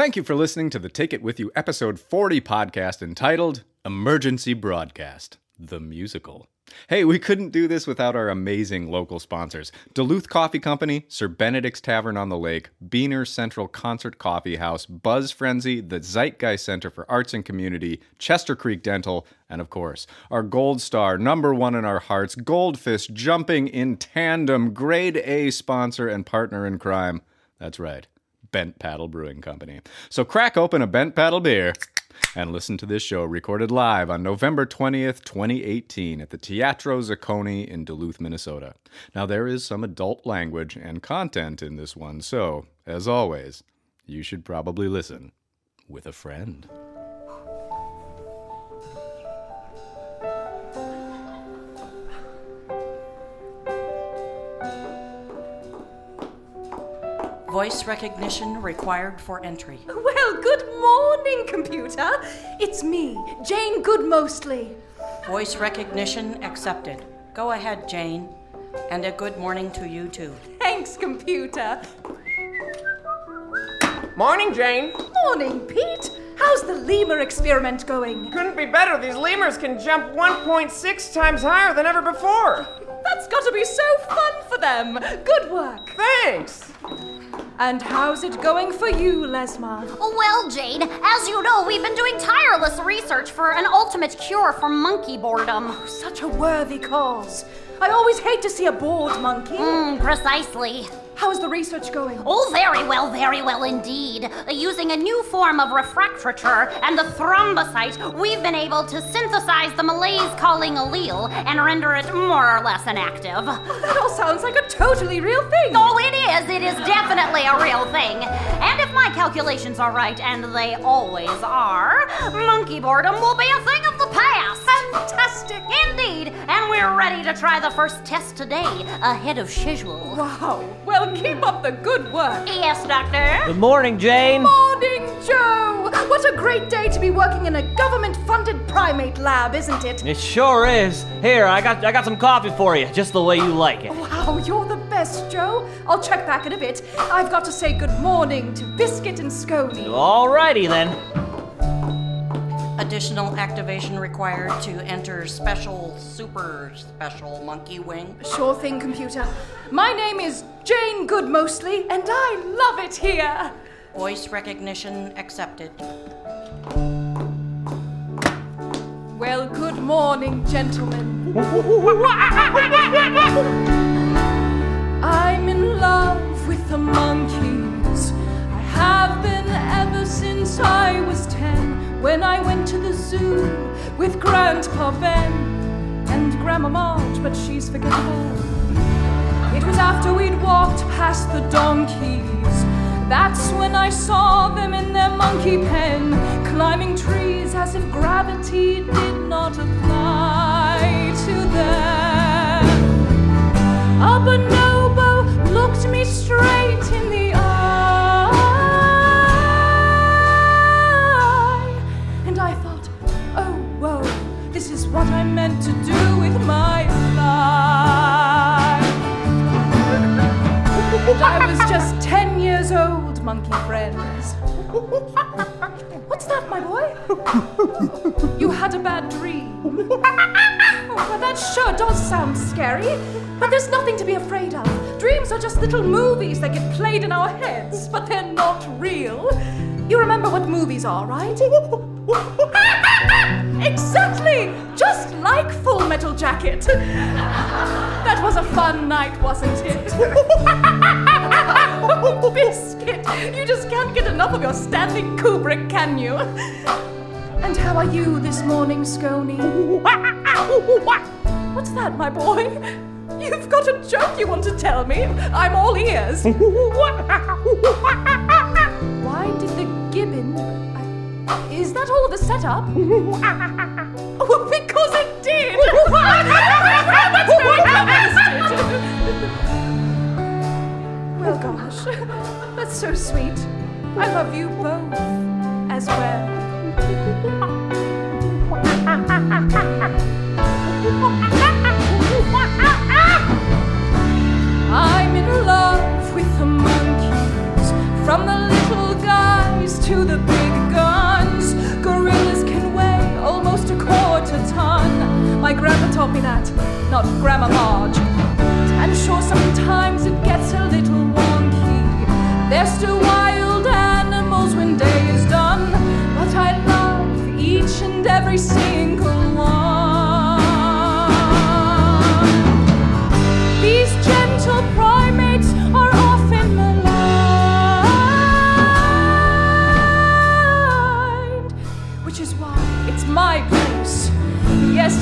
Thank you for listening to the Take It With You episode 40 podcast entitled Emergency Broadcast, the musical. Hey, we couldn't do this without our amazing local sponsors Duluth Coffee Company, Sir Benedict's Tavern on the Lake, Beaner Central Concert Coffee House, Buzz Frenzy, the Zeitgeist Center for Arts and Community, Chester Creek Dental, and of course, our gold star, number one in our hearts, Goldfish jumping in tandem, grade A sponsor and partner in crime. That's right, Bent Paddle Brewing Company. So crack open a Bent Paddle beer and listen to this show recorded live on November 20th, 2018 at the Teatro Zuccone in Duluth, Minnesota. Now, there is some adult language and content in this one, so, as always, you should probably listen with a friend. Voice recognition required for entry. Well, good morning, computer. It's me, Jane Goodmostly. Voice recognition accepted. Go ahead, Jane. And a good morning to you, too. Thanks, computer. Morning, Jane. Morning, Pete. How's the lemur experiment going? Couldn't be better. These lemurs can jump 1.6 times higher than ever before. That's got to be so fun for them. Good work. Thanks. And how's it going for you, Lesma? Well, Jane, as you know, we've been doing tireless research for an ultimate cure for monkey boredom. Such a worthy cause. I always hate to see a bored monkey. Mm, precisely. How's the research going? Oh, very well, very well indeed. Uh, Using a new form of refractorature and the thrombocyte, we've been able to synthesize the malaise calling allele and render it more or less inactive. That all sounds like a totally real thing. Oh, it is. It is definitely a real thing. And if my calculations are right, and they always are, monkey boredom will be a thing of the past. Fantastic. Indeed. And we're ready to try the first test today, ahead of schedule. Wow. Well, keep up the good work. Yes, Doctor. Good morning, Jane. Morning, Joe! What a great day to be working in a government funded primate lab, isn't it? It sure is. Here, I got I got some coffee for you, just the way you like it. Wow, you're the best, Joe. I'll check back in a bit. I've got to say good morning to Biscuit and Scony. Alrighty then. Additional activation required to enter special, super special monkey wing. Sure thing, computer. My name is Jane Goodmostly, and I love it here. Voice recognition accepted. Well, good morning, gentlemen. I'm in love with the monkeys. I have been ever since I was ten, when I went to the zoo with Grandpa Ben and Grandma Marge, but she's forgettable. It was after we'd walked past the donkeys. That's when I saw them in their monkey pen, climbing trees as if gravity did not apply to them. A bonobo looked me straight in what I meant to do with my life. And I was just 10 years old, monkey friends. What's that, my boy? You had a bad dream. Oh, well, that sure does sound scary. But there's nothing to be afraid of. Dreams are just little movies that get played in our heads, but they're not real. You remember what movies are, right? Exactly! Just like Full Metal Jacket. that was a fun night, wasn't it? oh, Biscuit! You just can't get enough of your Stanley Kubrick, can you? And how are you this morning, Scony? What's that, my boy? You've got a joke you want to tell me? I'm all ears. Why did the gibbon. Is that all of the setup? oh, because it did! Well, gosh, that's so sweet. I love you both as well. I'm in love with the monkeys, from the little guys to grandpa taught me that, not Grandma Marge. I'm sure, sometimes it gets a little wonky. They're still wild animals when day is done, but I love each and every single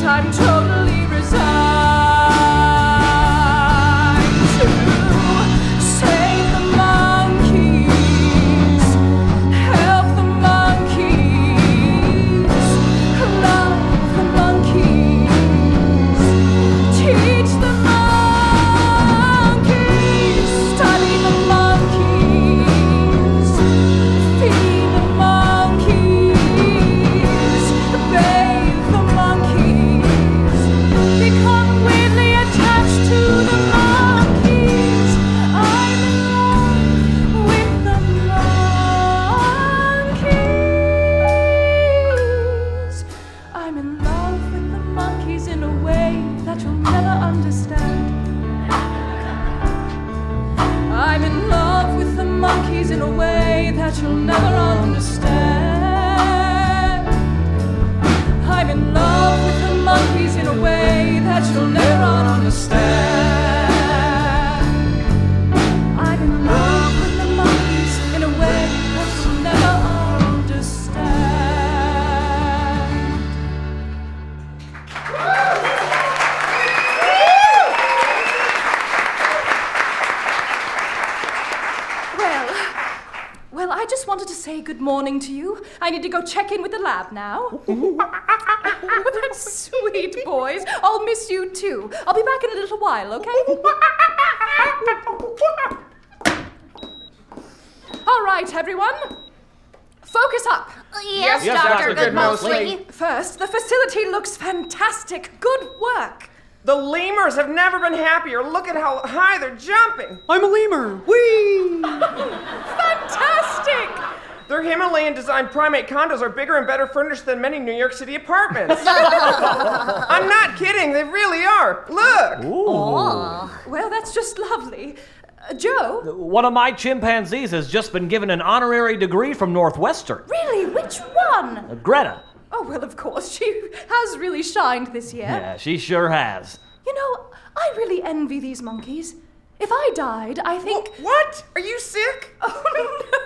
Yes, I'm in with the lab now. that's sweet, boys. I'll miss you too. I'll be back in a little while, okay? All right, everyone. Focus up. Yes, Yes, Dr. Dr. Good Goodmostly. First, the facility looks fantastic. Good work. The lemurs have never been happier. Look at how high they're jumping. I'm a lemur. Whee! Fantastic. Their Himalayan designed primate condos are bigger and better furnished than many New York City apartments. I'm not kidding, they really are. Look! Well, that's just lovely. Uh, Joe, One of my chimpanzees has just been given an honorary degree from Northwestern. really, which one? Uh, Greta. Oh, well, of course, she has really shined this year. Yeah, she sure has. You know, I really envy these monkeys. If I died, I think. What? Are you sick? Oh,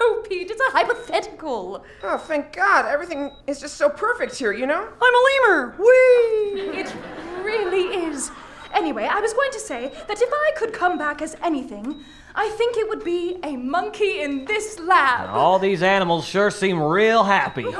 no, Pete, it's a hypothetical. Oh, thank God. Everything is just so perfect here, you know? I'm a lemur. Whee! It really is. Anyway, I was going to say that if I could come back as anything, I think it would be a monkey in this lab. All these animals sure seem real happy.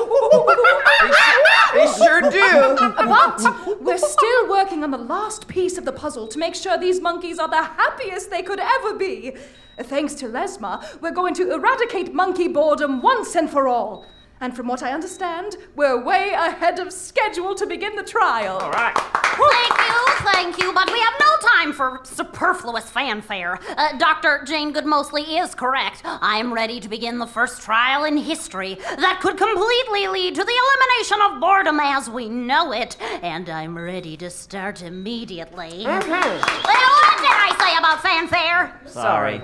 They sure do. But we're still working on the last piece of the puzzle to make sure these monkeys are the happiest they could ever be. Thanks to Lesma, we're going to eradicate monkey boredom once and for all. And from what I understand, we're way ahead of schedule to begin the trial. All right. Thank you, thank you, but we have no time for superfluous fanfare. Uh, Dr. Jane Goodmostly is correct. I'm ready to begin the first trial in history that could completely lead to the elimination of boredom as we know it, and I'm ready to start immediately. Well, what did I say about fanfare? Sorry.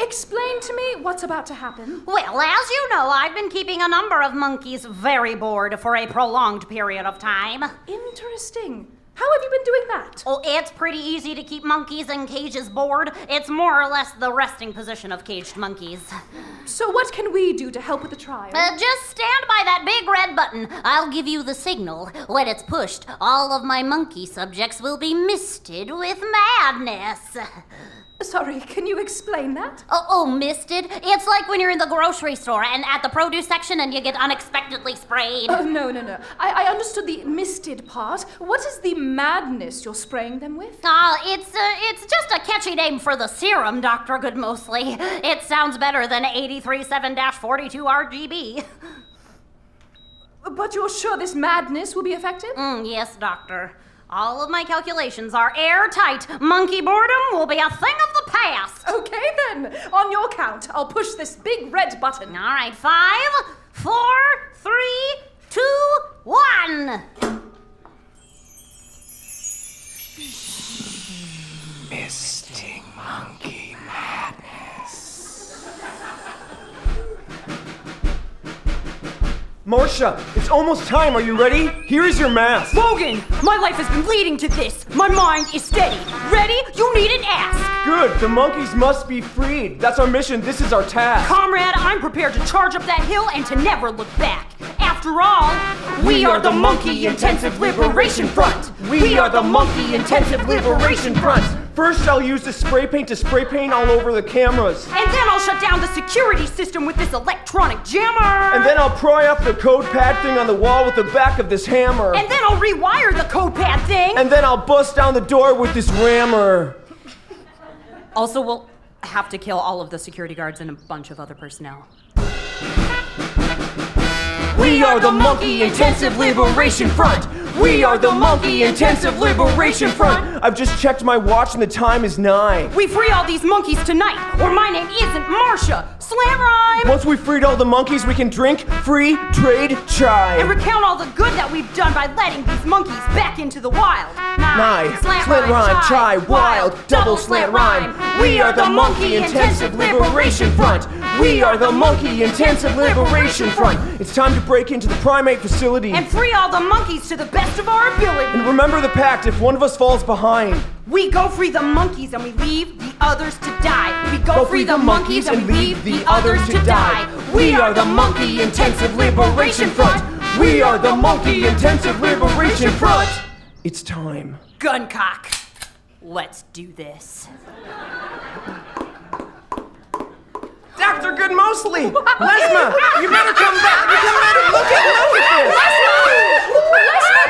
Explain to me what's about to happen. Well, as you know, I've been keeping a number of monkeys very bored for a prolonged period of time. Interesting. How have you been doing that? Oh, it's pretty easy to keep monkeys in cages bored. It's more or less the resting position of caged monkeys. So, what can we do to help with the trial? Uh, just stand by that big red button. I'll give you the signal. When it's pushed, all of my monkey subjects will be misted with madness. Sorry, can you explain that? Oh, oh, misted? It's like when you're in the grocery store and at the produce section and you get unexpectedly sprayed. Oh, no, no, no. I, I understood the misted part. What is the madness you're spraying them with? Ah, it's uh, it's just a catchy name for the serum, Doctor Good mostly. It sounds better than 837-42 RGB. But you're sure this madness will be effective? Mm, yes, Doctor. All of my calculations are airtight. Monkey boredom will be a thing of the past. Okay then, on your count, I'll push this big red button. All right, five, four, three, two, one. Misty monkey madness. Marcia, it's almost time. Are you ready? Here is your mask. Logan, my life has been leading to this. My mind is steady. Ready? You need an ask. Good. The monkeys must be freed. That's our mission. This is our task. Comrade, I'm prepared to charge up that hill and to never look back. After all, we are the Monkey Intensive Liberation Front. We are the Monkey Intensive Liberation Front. First, I'll use the spray paint to spray paint all over the cameras. And then I'll shut down the security system with this electronic jammer. And then I'll pry up the code pad thing on the wall with the back of this hammer. And then I'll rewire the code pad thing. And then I'll bust down the door with this rammer. also, we'll have to kill all of the security guards and a bunch of other personnel. We are the Monkey Intensive Liberation Front. We are the Monkey Intensive Liberation Front. I've just checked my watch and the time is nine. We free all these monkeys tonight, or my name isn't Marcia. Slam rhyme! Once we've freed all the monkeys, we can drink, free, trade, chai. And recount all the good that we've done by letting these monkeys back into the wild. Nine, slant rhyme, chai, wild, double slant rhyme. We are the Monkey Intensive Liberation Front. We are the Monkey Intensive Liberation Front. It's time to break into the primate facility. And free all the monkeys to the best of our ability. And remember the pact if one of us falls behind. We go free the monkeys and we leave the others to die. We go, free the monkeys and we leave the others to die. We are the Monkey Intensive Liberation Front. We are the Monkey Intensive Liberation Front. It's time. Guncock. Let's do this. Dr. Good Mostly! Lesma, you better come back. You come better look at look at this.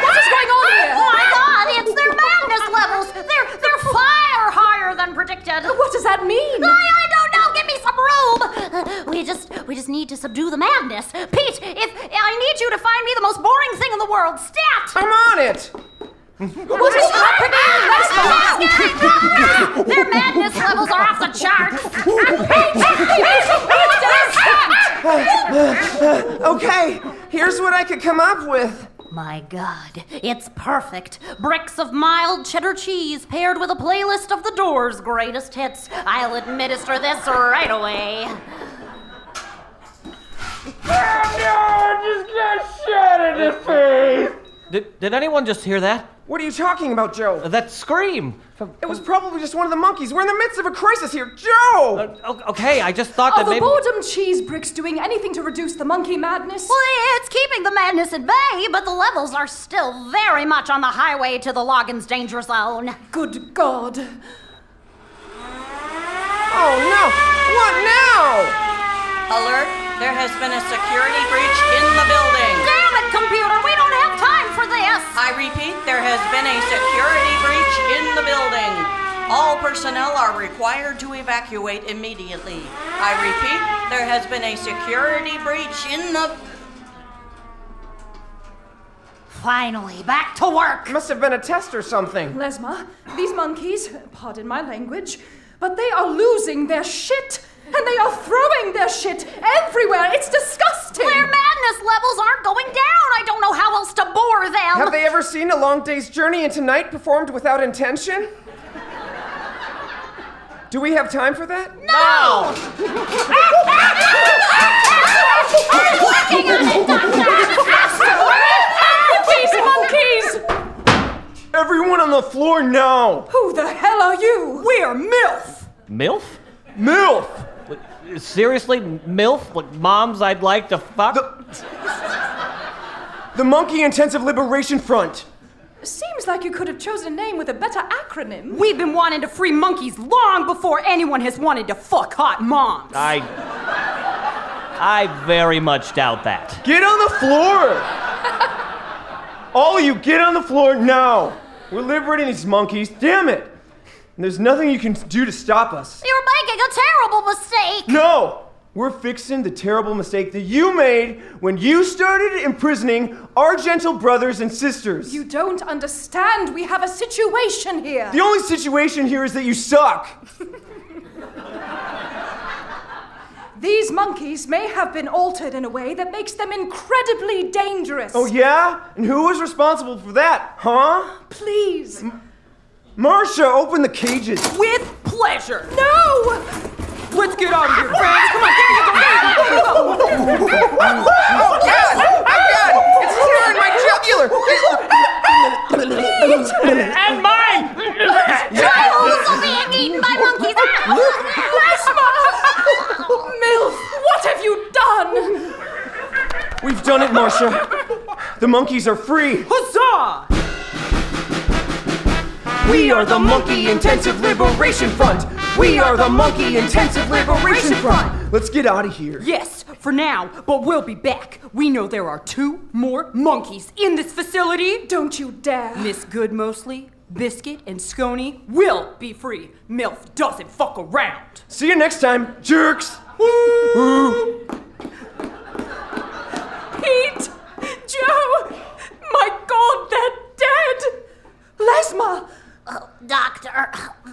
what is going on here? Oh my god, it's their madness levels. They're they're far higher than predicted. What does that mean? I, I don't know. Give me some room. Uh, we just we just need to subdue the madness. Pete, if I need you to find me the most boring thing in the world, stat. I'm on it. What is happening? Their madness levels are off the charts. Okay, here's what I could come up with. My god, it's perfect. Bricks of mild cheddar cheese paired with a playlist of the Doors' greatest hits. I'll administer this right away. Did, did anyone just hear that? What are you talking about, Joe? That scream. It was probably just one of the monkeys. We're in the midst of a crisis here. Joe! Uh, okay, I just thought Are that the maybe. boredom cheese bricks doing anything to reduce the monkey madness? Well, it's keeping the madness at bay, but the levels are still very much on the highway to the Loggins danger zone. Good God. Oh no! What now? Alert, there has been a security breach in the building. Damn it, computer, we don't have time for this. I repeat, there has been a security breach in the building. All personnel are required to evacuate immediately. I repeat, there has been a security breach in the. Finally, back to work. Must have been a test or something. Lesma, these monkeys, pardon my language, but they are losing their shit. And they are throwing their shit everywhere. It's disgusting. Their madness levels aren't going down. I don't know how else to bore them. Have they ever seen a long day's journey into night performed without intention? Do we have time for that? No! monkeys, monkeys! Everyone on the floor now! Who the hell are you? We're MILF! MILF? MILF! Seriously, MILF? Like moms I'd like to fuck? The the Monkey Intensive Liberation Front! Seems like you could have chosen a name with a better acronym. We've been wanting to free monkeys long before anyone has wanted to fuck hot moms. I. I very much doubt that. Get on the floor! All of you, get on the floor now! We're liberating these monkeys, damn it! And there's nothing you can do to stop us. You're making a terrible mistake. No! We're fixing the terrible mistake that you made when you started imprisoning our gentle brothers and sisters. You don't understand. We have a situation here. The only situation here is that you suck. These monkeys may have been altered in a way that makes them incredibly dangerous. Oh, yeah? And who was responsible for that, huh? Please. Marcia, open the cages. With pleasure. No! Let's get out of here, friends. Come on, give me the Oh, God! Oh, God! It's tearing my jugular! and mine! Charles are being eaten by monkeys! Lashma! Milf, what have you done? We've done it, Marcia. The monkeys are free. Huzzah! We are the Monkey Intensive Liberation Front. We are the Monkey Intensive Liberation Front. Let's get out of here. Yes, for now, but we'll be back. We know there are two more monkeys in this facility. Don't you dare. Miss Good mostly, Biscuit, and Scony will be free. MILF doesn't fuck around. See you next time, jerks. Pete!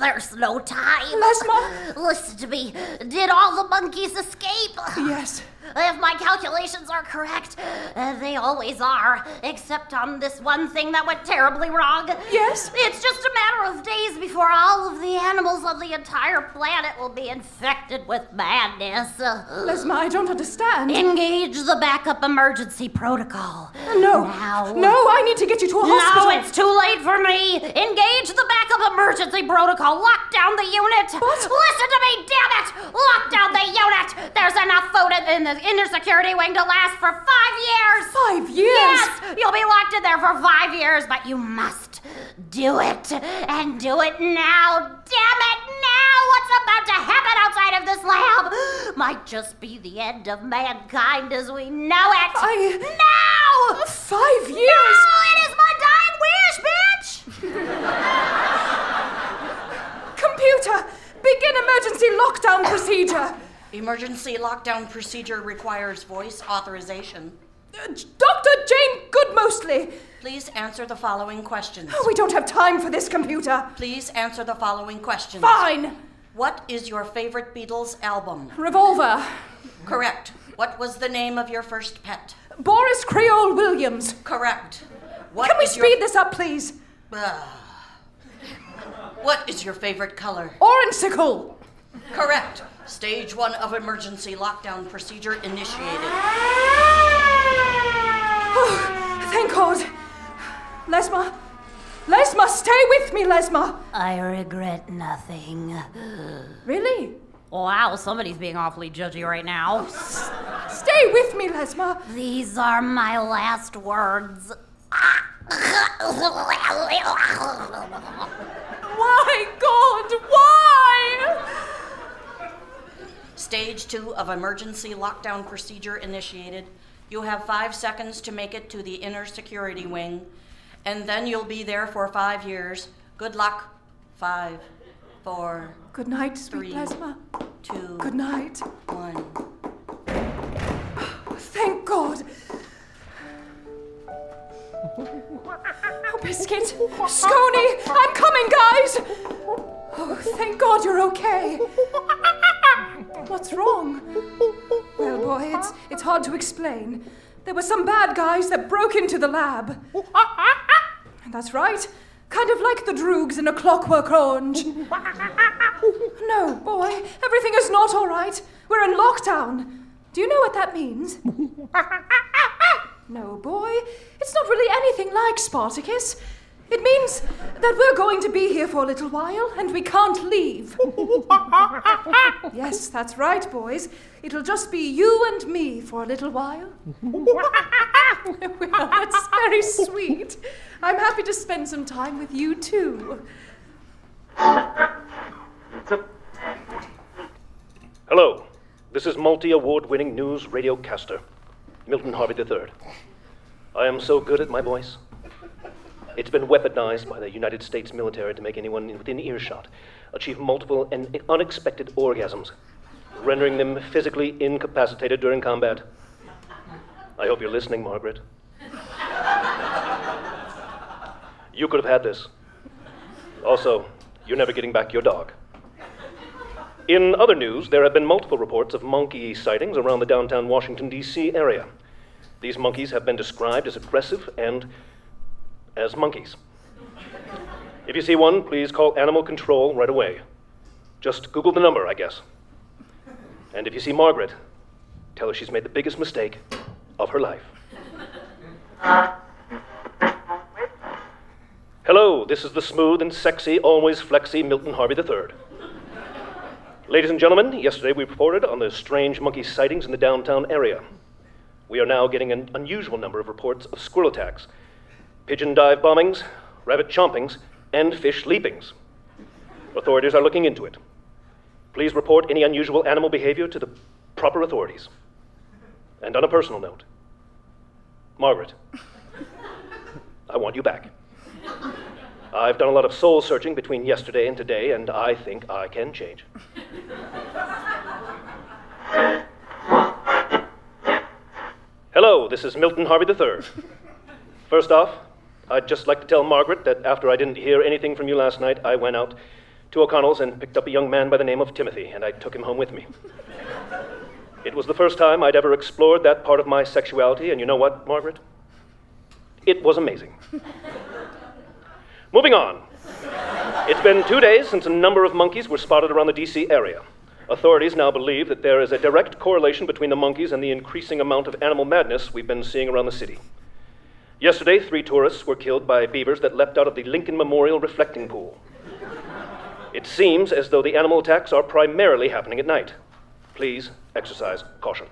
There's no time. Lesma? Listen to me. Did all the monkeys escape? Yes. If my calculations are correct, uh, they always are, except on this one thing that went terribly wrong. Yes? It's just a matter of days before all of the animals on the entire planet will be infected with madness. Lesma, I don't understand. Engage the backup emergency protocol. no. Now. No, I need to get you to a hospital. No, it's too late for me. Engage the backup emergency protocol. Lock down the unit. What? Listen to me, damn it! Lock down the unit. There's enough food in, in the inner security wing to last for five years. Five years? Yes, you'll be locked in there for five years, but you must do it and do it now. Damn it, now! What's about to happen outside of this lab might just be the end of mankind as we know it. I- Now! Five years? No, it is my dying wish, bitch! Computer, begin emergency lockdown procedure. Emergency lockdown procedure requires voice authorization. Uh, Dr. Jane Goodmostly. Please answer the following questions. Oh, we don't have time for this computer. Please answer the following questions. Fine. What is your favorite Beatles album? Revolver. Correct. What was the name of your first pet? Boris Creole Williams. Correct. What Can we is your- speed this up, please? What is your favorite color? Orange sickle. Correct. Stage one of emergency lockdown procedure initiated. Oh, thank God. Lesma. Lesma, stay with me, Lesma. I regret nothing. Really? Wow, somebody's being awfully judgy right now. Oh, stay with me, Lesma. These are my last words. Why, God, why? Stage two of emergency lockdown procedure initiated. You have five seconds to make it to the inner security wing, and then you'll be there for five years. Good luck. Five, four, Good night, sweet Three. Lesma. two, Good night. one. Thank God. Oh, Biscuit. Scony, I'm coming, guys. Oh, thank God you're okay. What's wrong? Well, boy, it's, it's hard to explain. There were some bad guys that broke into the lab. That's right. Kind of like the droogs in a clockwork orange. No, boy, everything is not all right. We're in lockdown. Do you know what that means? No, boy, it's not really anything like Spartacus. It means that we're going to be here for a little while and we can't leave. yes, that's right, boys. It'll just be you and me for a little while. well, that's very sweet. I'm happy to spend some time with you, too. Hello, this is multi award winning news radiocaster, Milton Harvey III. I am so good at my voice. It's been weaponized by the United States military to make anyone within earshot achieve multiple and unexpected orgasms, rendering them physically incapacitated during combat. I hope you're listening, Margaret. You could have had this. Also, you're never getting back your dog. In other news, there have been multiple reports of monkey sightings around the downtown Washington, D.C. area. These monkeys have been described as aggressive and as monkeys. If you see one, please call animal control right away. Just Google the number, I guess. And if you see Margaret, tell her she's made the biggest mistake of her life. Hello, this is the smooth and sexy, always flexy Milton Harvey III. Ladies and gentlemen, yesterday we reported on the strange monkey sightings in the downtown area. we are now getting an unusual number of reports of squirrel attacks, pigeon dive bombings, rabbit chompings, and fish leapings. Authorities are looking into it. Please report any unusual animal behavior to the proper authorities. And on a personal note, Margaret, I want you back. I've done a lot of soul searching between yesterday and today, and I think I can change. Hello, this is Milton Harvey III. First off, I'd just like to tell Margaret that after I didn't hear anything from you last night, I went out to O'Connell's and picked up a young man by the name of Timothy, and I took him home with me. It was the first time I'd ever explored that part of my sexuality, and you know what, Margaret? It was amazing. Moving on. It's been two days since a number of monkeys were spotted around the DC area. Authorities now believe that there is a direct correlation between the monkeys and the increasing amount of animal madness we've been seeing around the city. Yesterday, three tourists were killed by beavers that leapt out of the Lincoln Memorial reflecting pool. It seems as though the animal attacks are primarily happening at night. Please exercise caution.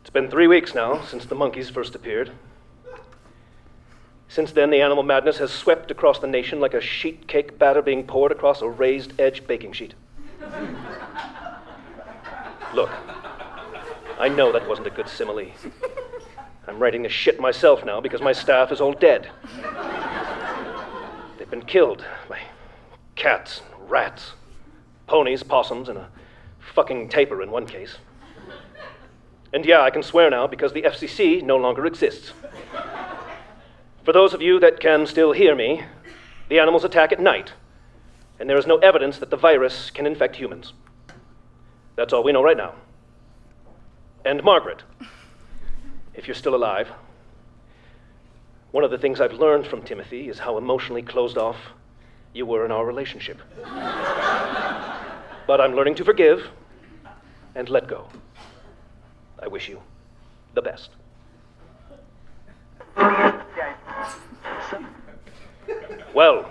It's been three weeks now since the monkeys first appeared. Since then, the animal madness has swept across the nation like a sheet cake batter being poured across a raised edge baking sheet. Look, I know that wasn't a good simile. I'm writing this shit myself now because my staff is all dead. They've been killed by cats, rats, ponies, possums, and a fucking tapir in one case. And yeah, I can swear now because the FCC no longer exists. For those of you that can still hear me, the animals attack at night, and there is no evidence that the virus can infect humans. That's all we know right now. And Margaret, if you're still alive, one of the things I've learned from Timothy is how emotionally closed off you were in our relationship. but I'm learning to forgive and let go. I wish you the best. Well,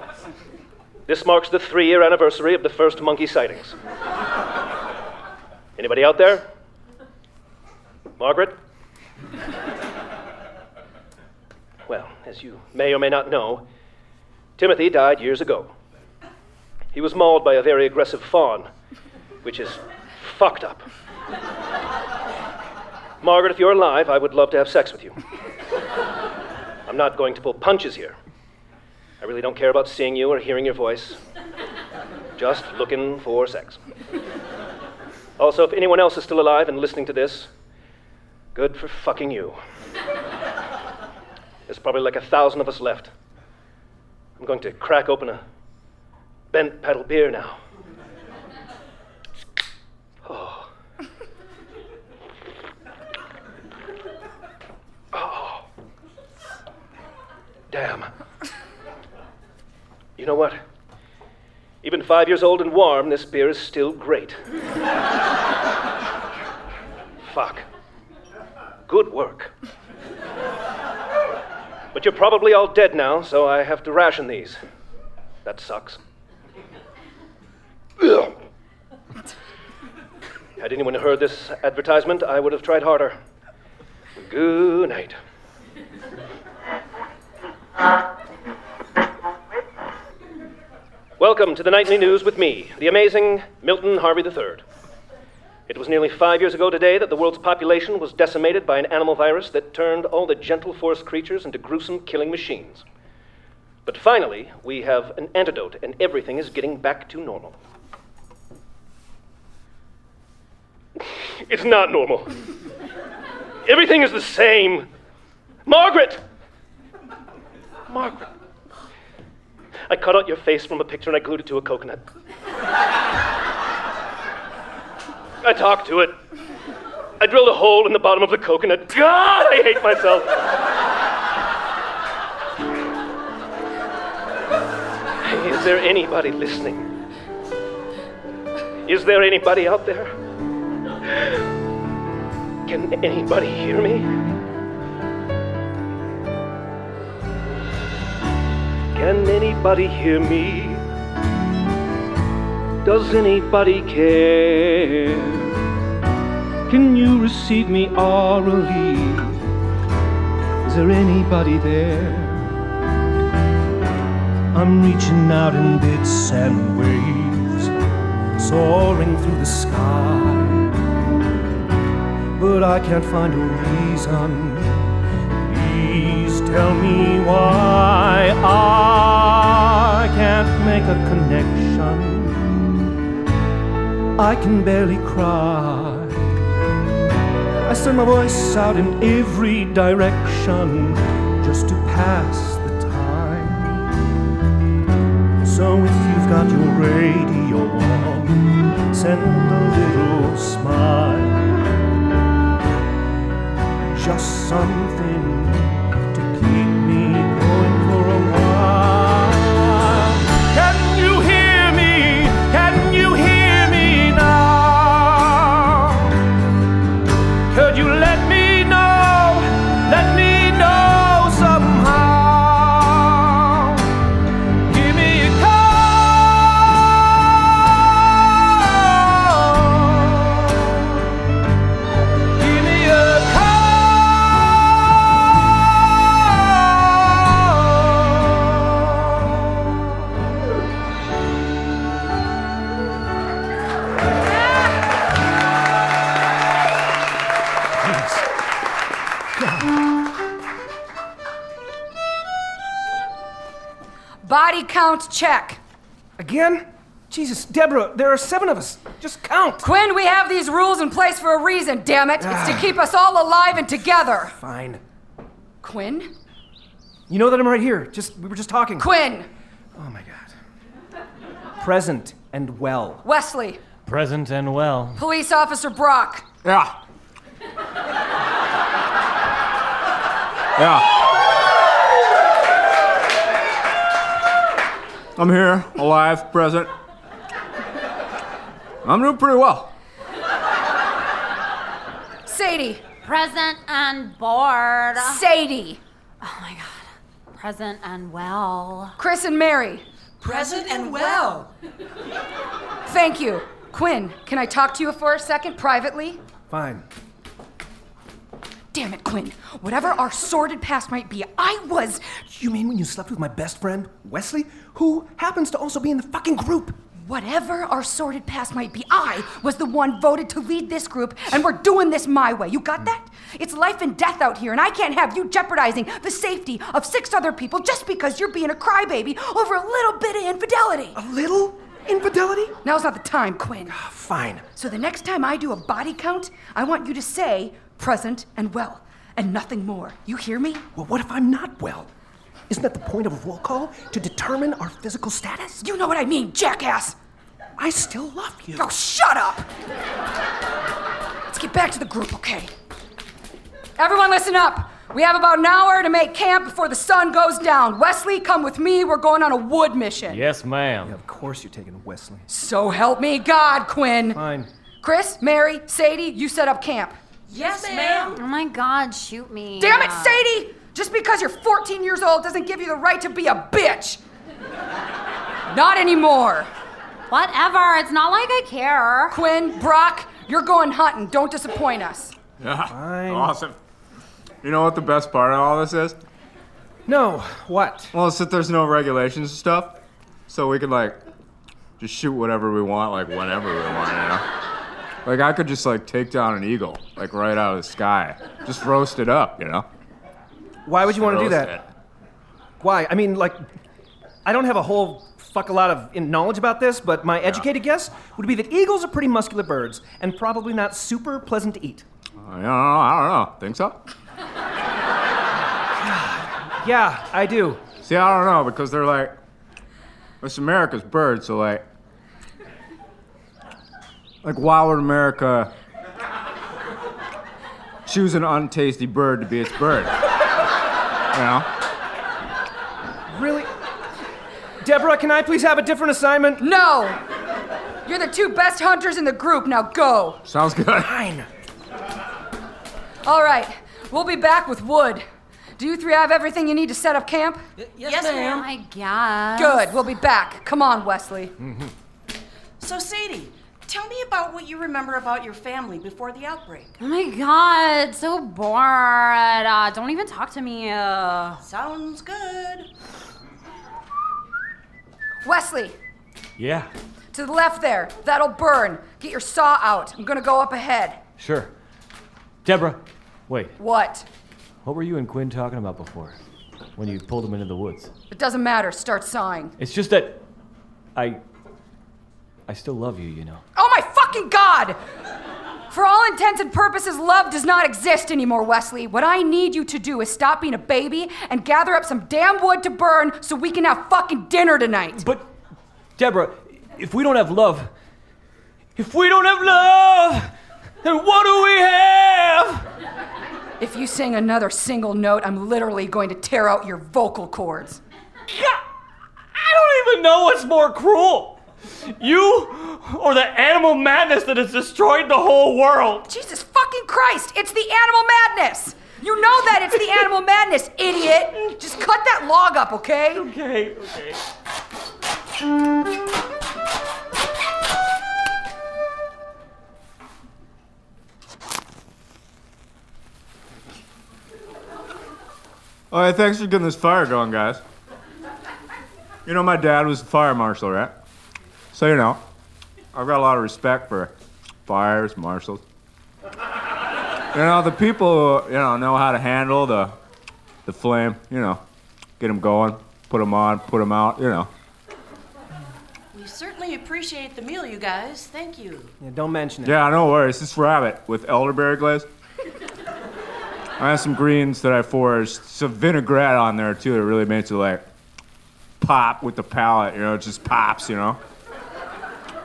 this marks the three year anniversary of the first monkey sightings. Anybody out there? Margaret? Well, as you may or may not know, Timothy died years ago. He was mauled by a very aggressive fawn, which is fucked up. Margaret, if you're alive, I would love to have sex with you. I'm not going to pull punches here. I really don't care about seeing you or hearing your voice. Just looking for sex. Also, if anyone else is still alive and listening to this, good for fucking you. There's probably like a thousand of us left. I'm going to crack open a bent paddle beer now. Oh. Oh. Damn. You know what? Even five years old and warm, this beer is still great. Fuck. Good work. But you're probably all dead now, so I have to ration these. That sucks. Had anyone heard this advertisement, I would have tried harder. Good night. Welcome to the nightly news with me, the amazing Milton Harvey III. It was nearly five years ago today that the world's population was decimated by an animal virus that turned all the gentle forest creatures into gruesome killing machines. But finally, we have an antidote, and everything is getting back to normal. It's not normal. Everything is the same. Margaret! Margaret. I cut out your face from a picture and I glued it to a coconut. I talked to it. I drilled a hole in the bottom of the coconut. God, I hate myself. Is there anybody listening? Is there anybody out there? Can anybody hear me? Can anybody hear me? Does anybody care? Can you receive me orally? Is there anybody there? I'm reaching out in bits and waves, soaring through the sky. But I can't find a reason. Please tell me why I can't make a connection. I can barely cry. I send my voice out in every direction just to pass the time. So if you've got your radio on, send a little smile. Just something count check. Again? Jesus, Deborah, there are seven of us. Just count. Quinn, we have these rules in place for a reason, damn it. It's to ah. keep us all alive and together. Fine. Quinn? You know that I'm right here. Just we were just talking. Quinn! Oh my god. Present and well. Wesley. Present and well. Police Officer Brock. Yeah. Yeah. I'm here, alive, present. I'm doing pretty well. Sadie. Present and bored. Sadie. Oh my god. Present and well. Chris and Mary. Present and well. Thank you. Quinn, can I talk to you for a second privately? Fine. Damn it, Quinn. Whatever our sordid past might be, I was. You mean when you slept with my best friend, Wesley, who happens to also be in the fucking group? Whatever our sordid past might be, I was the one voted to lead this group, and we're doing this my way. You got that? It's life and death out here, and I can't have you jeopardizing the safety of six other people just because you're being a crybaby over a little bit of infidelity. A little infidelity? Now's not the time, Quinn. Ah, fine. So the next time I do a body count, I want you to say present and well, and nothing more. You hear me? Well, what if I'm not well? Isn't that the point of a roll call? To determine our physical status? You know what I mean, jackass! I still love you. Oh, shut up! Let's get back to the group, okay? Everyone, listen up. We have about an hour to make camp before the sun goes down. Wesley, come with me. We're going on a wood mission. Yes, ma'am. Of course you're taking Wesley. So help me God, Quinn. Fine. Chris, Mary, Sadie, you set up camp. Yes, ma'am. Oh my god, shoot me. Damn it, uh, Sadie! Just because you're 14 years old doesn't give you the right to be a bitch. Not anymore. Whatever, it's not like I care. Quinn, Brock, you're going hunting. Don't disappoint us. Yeah. Fine. Awesome. You know what the best part of all this is? No, what? Well, it's that there's no regulations and stuff. So we can like, just shoot whatever we want, like, whenever we want, you know? Like, I could just, like, take down an eagle, like, right out of the sky. Just roast it up, you know? Why would you want to do that? Why? I mean, like, I don't have a whole fuck a lot of in- knowledge about this, but my educated guess would be that eagles are pretty muscular birds and probably not super pleasant to eat. I don't know. I don't know. Think so? Yeah, I do. See, I don't know because they're like, it's America's bird, so like, like why would America choose an untasty bird to be its bird? You know? Really? Deborah, can I please have a different assignment? No! You're the two best hunters in the group. Now go. Sounds good. Fine. All right, we'll be back with wood. Do you three have everything you need to set up camp? Yes, ma'am. I guess. Good, we'll be back. Come on, Wesley. Mm-hmm. So, Sadie, tell me about what you remember about your family before the outbreak. Oh my god, so bored. Uh, don't even talk to me. Uh... Sounds good. Wesley, Yeah, to the left there. That'll burn. Get your saw out. I'm gonna go up ahead. sure. Deborah, wait. What? What were you and Quinn talking about before? When you pulled him into the woods? It doesn't matter. Start sawing. It's just that I. I still love you, you know. Oh my fucking god! For all intents and purposes, love does not exist anymore, Wesley. What I need you to do is stop being a baby and gather up some damn wood to burn so we can have fucking dinner tonight. But, Deborah, if we don't have love. If we don't have love, then what do we have? If you sing another single note, I'm literally going to tear out your vocal cords. God, I don't even know what's more cruel. You or the animal madness that has destroyed the whole world. Jesus fucking Christ! It's the animal madness! You know that it's the animal madness, idiot! Just cut that log up, okay? Okay, okay. Oh, hey, thanks for getting this fire going, guys. You know, my dad was a fire marshal, right? So, you know, I've got a lot of respect for fires, marshals. You know, the people who, you know, know how to handle the, the flame, you know, get them going, put them on, put them out, you know. We certainly appreciate the meal, you guys. Thank you. Yeah, don't mention it. Yeah, no worries. This rabbit with elderberry glaze. I have some greens that I foraged. Some vinaigrette on there too. That really makes it like pop with the palate. You know, it just pops. You know,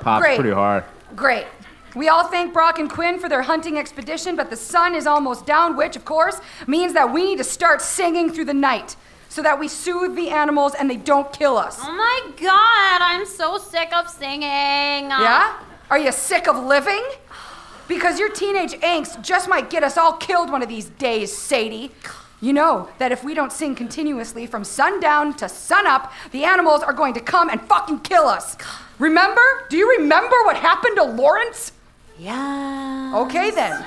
pops Great. pretty hard. Great. We all thank Brock and Quinn for their hunting expedition, but the sun is almost down, which, of course, means that we need to start singing through the night so that we soothe the animals and they don't kill us. Oh my god, I'm so sick of singing. Uh, yeah? Are you sick of living? Because your teenage angst just might get us all killed one of these days, Sadie. You know that if we don't sing continuously from sundown to sunup, the animals are going to come and fucking kill us. Remember? Do you remember what happened to Lawrence? Yeah. Okay then.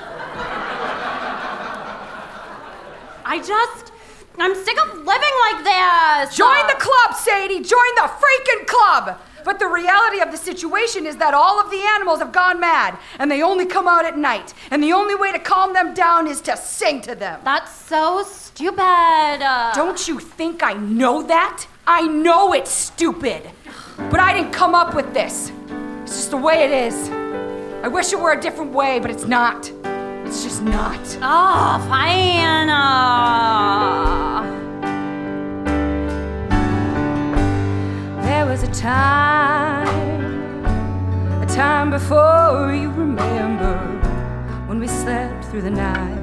I just. I'm sick of living like this. Join the club, Sadie! Join the freaking club! But the reality of the situation is that all of the animals have gone mad, and they only come out at night. And the only way to calm them down is to sing to them. That's so stupid. Uh, Don't you think I know that? I know it's stupid. But I didn't come up with this. It's just the way it is. I wish it were a different way, but it's not. It's just not. Oh. Uh... There was a time, a time before you remember, when we slept through the night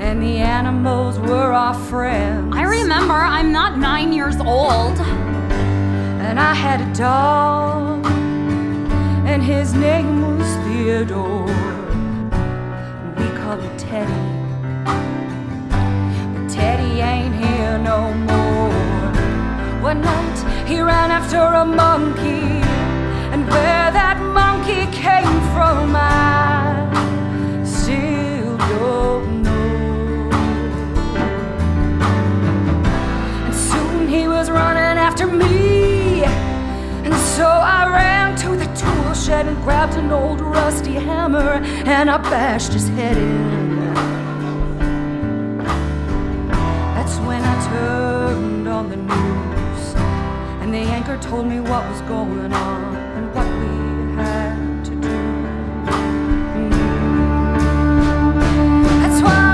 and the animals were our friends. I remember I'm not nine years old. And I had a dog, and his name was Theodore. We called him Teddy. But Teddy ain't here no more. One night he ran after a monkey, and where that monkey came from, I so I ran to the tool shed and grabbed an old rusty hammer, and I bashed his head in. That's when I turned on the news, and the anchor told me what was going on and what we had to do. Mm-hmm. That's why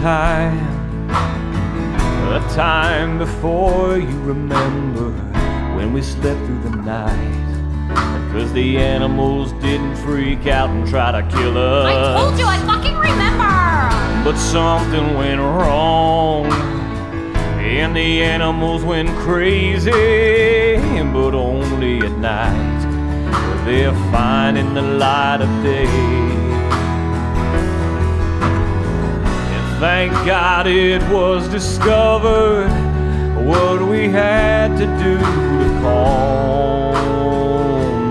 time. A time before you remember when we slept through the night. Cause the animals didn't freak out and try to kill us. I told you I fucking remember! But something went wrong. And the animals went crazy, but only at night. They're fine in the light of day. Thank God it was discovered what we had to do to calm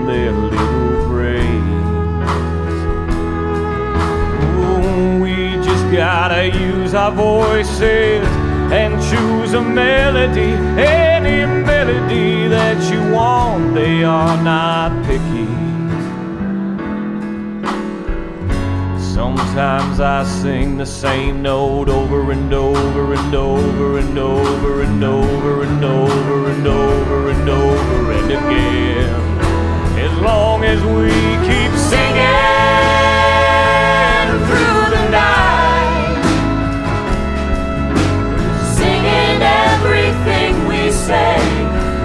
their little brains. Ooh, we just gotta use our voices and choose a melody, any melody that you want. They are not picky. Sometimes I sing the same note over and over and over and over and over and over and over and over and again. As long as we keep singing through the night, Singing everything we say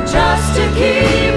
just to keep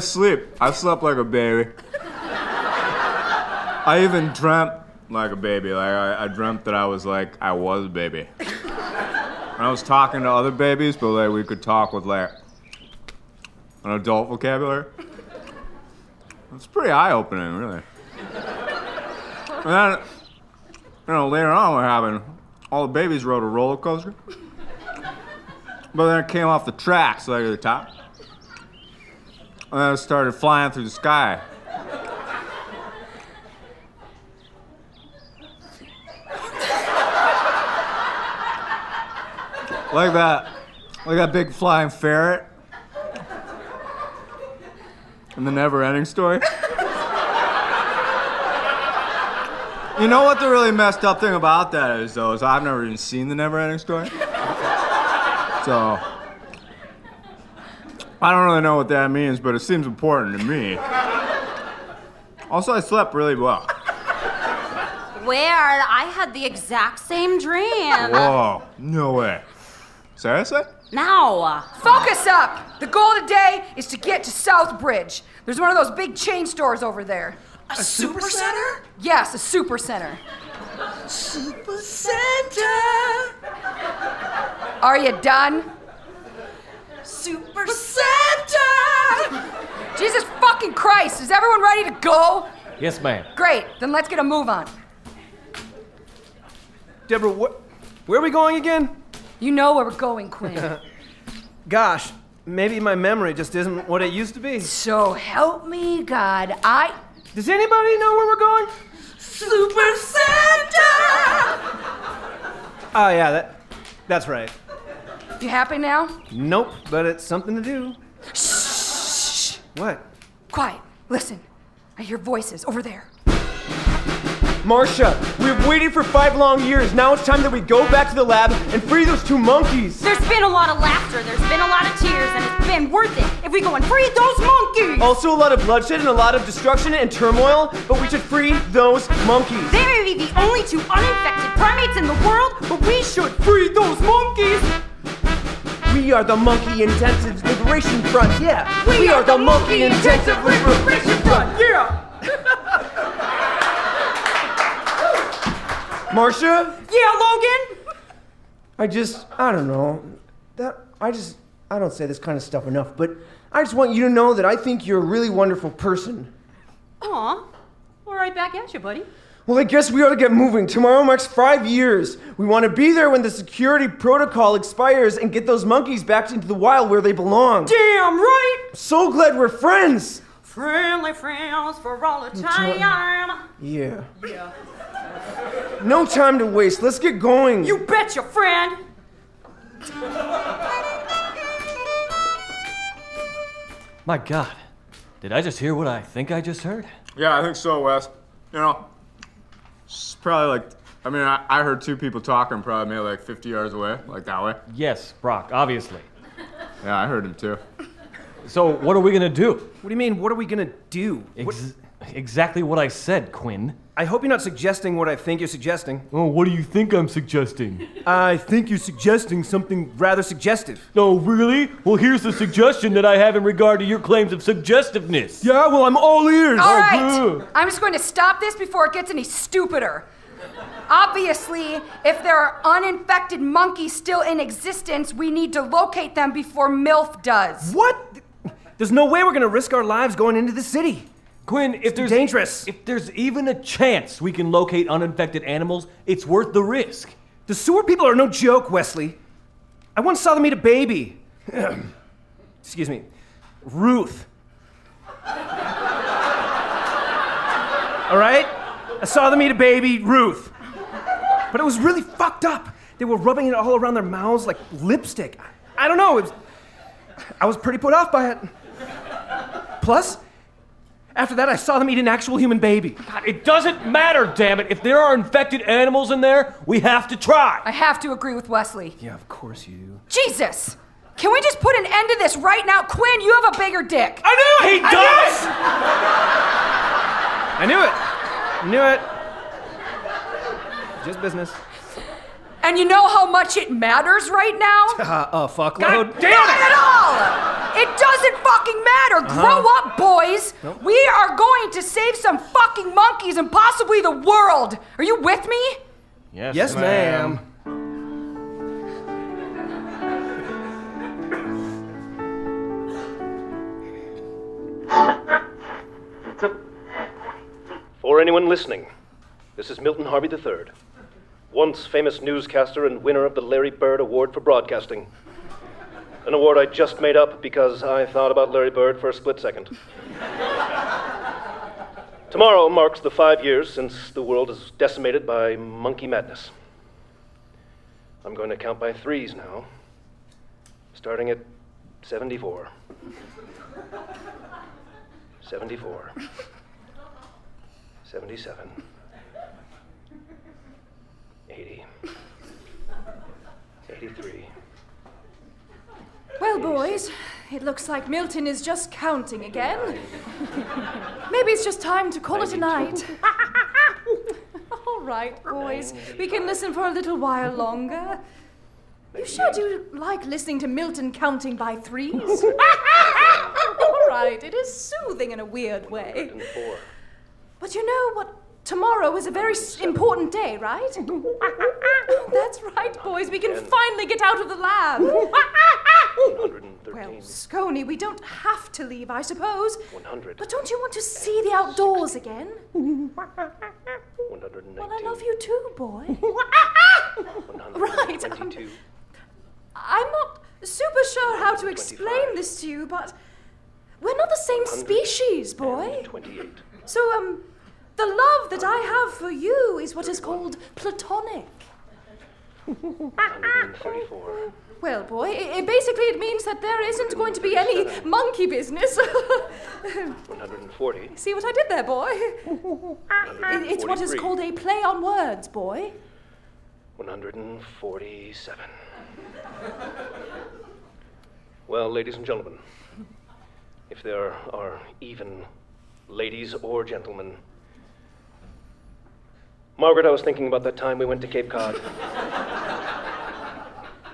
Everybody sleep? I slept like a baby. I even dreamt like a baby. Like I, I dreamt that I was like I was a baby. And I was talking to other babies, but like we could talk with like an adult vocabulary. It's pretty eye-opening, really. And then, you know, later on, what happened? All the babies rode a roller coaster. But then it came off the tracks, like at the top. And it started flying through the sky. like that, like that big flying ferret. In the never ending story. you know what the really messed up thing about that is, though, is I've never even seen the never ending story. So, I don't really know what that means, but it seems important to me. Also, I slept really well. Where? I had the exact same dream. Whoa, no way. Seriously? Now. Focus up! The goal today is to get to Southbridge. There's one of those big chain stores over there. A super center? Yes, a super center. Super center. Are you done? Super Santa! Jesus fucking Christ, is everyone ready to go? Yes, ma'am. Great, then let's get a move on. Deborah, wh- where are we going again? You know where we're going, Quinn. Gosh, maybe my memory just isn't what it used to be. so help me God, I. Does anybody know where we're going? Super Santa! Oh, yeah, that, that's right. You happy now? Nope, but it's something to do. Shh. What? Quiet. Listen. I hear voices over there. Marcia, we've waited for five long years. Now it's time that we go back to the lab and free those two monkeys. There's been a lot of laughter, there's been a lot of tears, and it's been worth it if we go and free those monkeys! Also, a lot of bloodshed and a lot of destruction and turmoil, but we should free those monkeys. They may be the only two uninfected primates in the world, but we should free those monkeys! We are the Monkey Intensive Liberation Front, yeah. We, are the Monkey Intensive Liberation Front, yeah. Marcia, Yeah, Logan? I just, I don't know. That I just, I don't say this kind of stuff enough, but I just want you to know that I think you're a really wonderful person. Aw, all right back at you, buddy. Well, I guess we ought to get moving. Tomorrow marks five years. We want to be there when the security protocol expires and get those monkeys back into the wild where they belong. Damn right! So glad we're friends. Friendly friends for all the time. Yeah. Yeah. No time to waste. Let's get going. You betcha, friend! My God. Did I just hear what I think I just heard? Yeah, I think so, Wes. You know, it's probably like, I mean, I, I heard two people talking probably maybe like 50 yards away, like that way. Yes, Brock, obviously. Yeah, I heard him too. So, what are we gonna do? What do you mean, what are we gonna do? What- Ex- exactly what I said, Quinn. I hope you're not suggesting what I think you're suggesting. Oh, what do you think I'm suggesting? I think you're suggesting something rather suggestive. Oh, really? Well, here's the suggestion that I have in regard to your claims of suggestiveness. Yeah, well, I'm all ears. All oh, right, good. I'm just going to stop this before it gets any stupider. Obviously, if there are uninfected monkeys still in existence, we need to locate them before MILF does. What? There's no way we're gonna risk our lives going into the city. Quinn, if there's dangerous. if there's even a chance we can locate uninfected animals, it's worth the risk. The sewer people are no joke, Wesley. I once saw them eat a baby. Excuse me. Ruth. All right? I saw them eat a baby, Ruth. But it was really fucked up. They were rubbing it all around their mouths like lipstick. I don't know. Was, I was pretty put off by it. Plus, after that, I saw them eat an actual human baby. God, it doesn't matter, damn it. If there are infected animals in there, we have to try. I have to agree with Wesley. Yeah, of course you do. Jesus! Can we just put an end to this right now? Quinn, you have a bigger dick. I knew it! He does! I knew it. I knew it. Just business. And you know how much it matters right now? Uh, a fuckload. God damn Not at all! It doesn't fucking matter. Uh-huh. Grow up, boys. We are going to save some fucking monkeys and possibly the world. Are you with me? Yes, Yes, ma'am. For anyone listening, this is Milton Harvey III, once famous newscaster and winner of the Larry Bird Award for Broadcasting. An award I just made up because I thought about Larry Bird for a split second. Tomorrow marks the five years since the world is decimated by monkey madness. I'm going to count by threes now, starting at 74. 74. 77. 80. 83. Well, boys, It looks like Milton is just counting again. Maybe it's just time to call it a night. All right, boys. We can listen for a little while longer. You sure do like listening to Milton counting by threes? All right, it is soothing in a weird way. But you know what? Tomorrow is a very important day, right? That's right, boys. We can finally get out of the lab. Well, Scony, we don't have to leave, I suppose. 100. But don't you want to see the outdoors again? Well, I love you too, boy. Right. Um, I'm not super sure how to explain this to you, but we're not the same species, boy. 28. So, um, the love that I have for you is what is called platonic. Well, boy, i i- basically it means that there isn't going to be any monkey business. 140. See what I did there, boy? It- it's what is 143. called a play on words, boy. 147. Well, ladies and gentlemen, if there are even ladies or gentlemen, Margaret, I was thinking about that time we went to Cape Cod.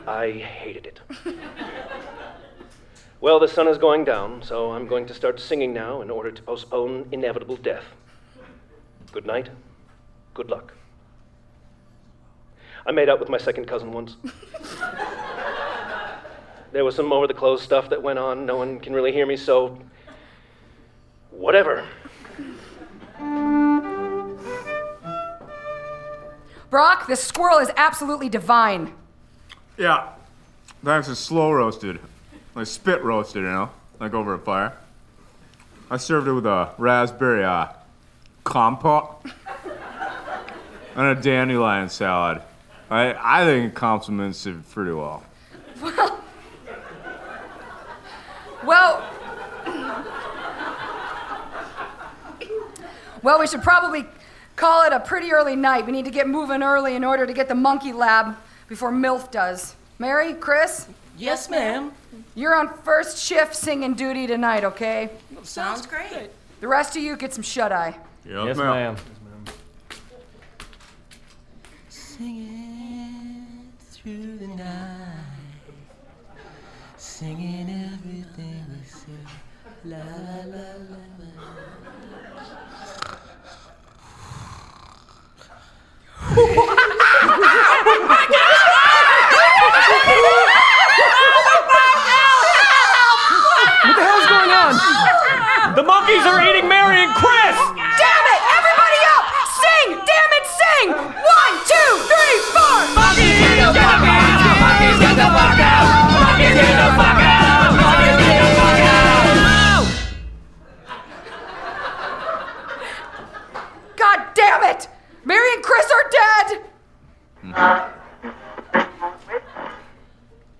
I hated it. Well, the sun is going down, so I'm going to start singing now in order to postpone inevitable death. Good night. Good luck. I made out with my second cousin once. there was some over the clothes stuff that went on. No one can really hear me, so. Whatever. Brock, this squirrel is absolutely divine. Yeah. Thanks. It's slow roasted. Like spit roasted, you know? Like over a fire. I served it with a raspberry uh, compote and a dandelion salad. I, I think it complements it pretty well. Well, well, we should probably call it a pretty early night. We need to get moving early in order to get the monkey lab before MILF does. Mary, Chris? Yes, ma'am. You're on first shift singing duty tonight, okay? Sounds great. The rest of you get some shut eye. Yes, ma'am. Singing through the night, singing everything we say. La la la la la. What the hell's going on? The monkeys are eating Mary and Chris! Damn it! Everybody up! Sing! Damn it, sing! One, two, three, four! Monkeys get the fuck out! Monkeys get the fuck out! Monkeys Chris are dead!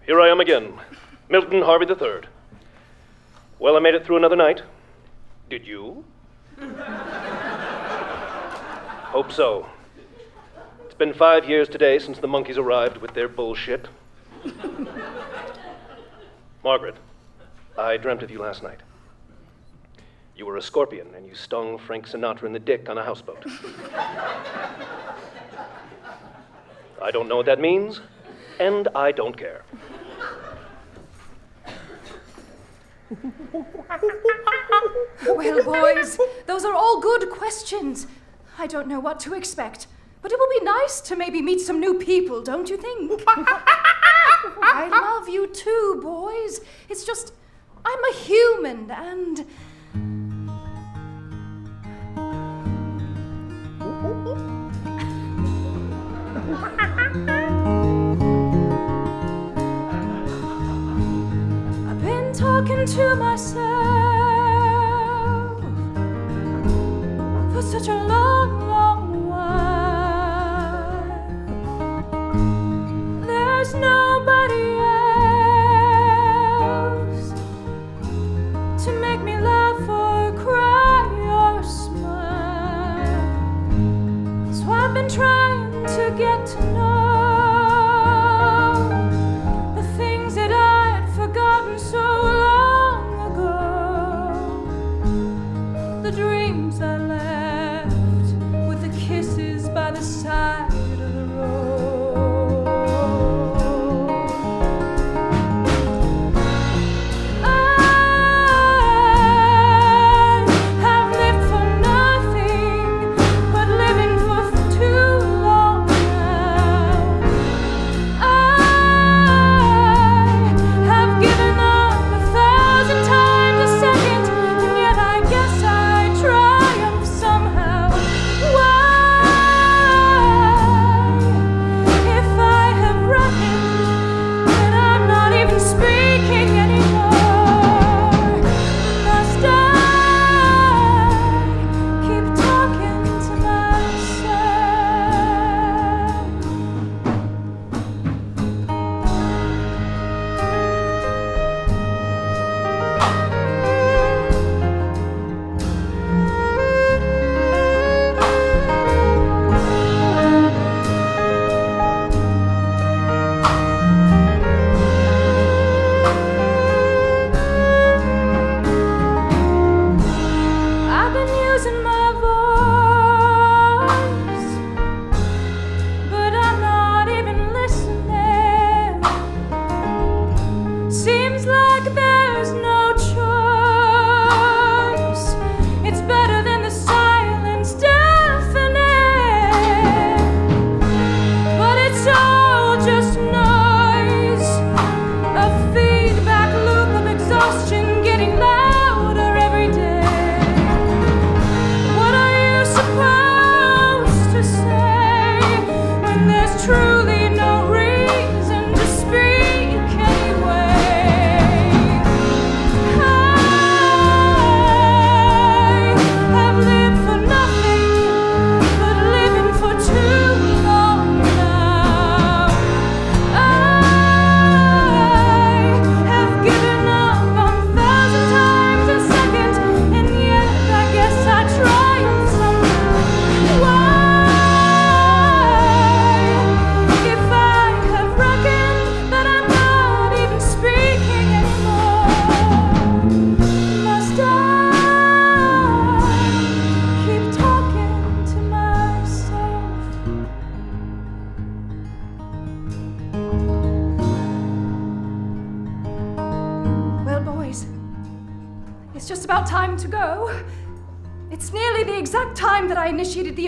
Here I am again, Milton Harvey III. Well, I made it through another night. Did you? Hope so. It's been five years today since the monkeys arrived with their bullshit. Margaret, I dreamt of you last night. You were a scorpion and you stung Frank Sinatra in the dick on a houseboat. I don't know what that means, and I don't care. Well, boys, those are all good questions. I don't know what to expect, but it will be nice to maybe meet some new people, don't you think? I love you too, boys. It's just, I'm a human and. I've been talking to myself for such a long, long while. There's nobody else to make me laugh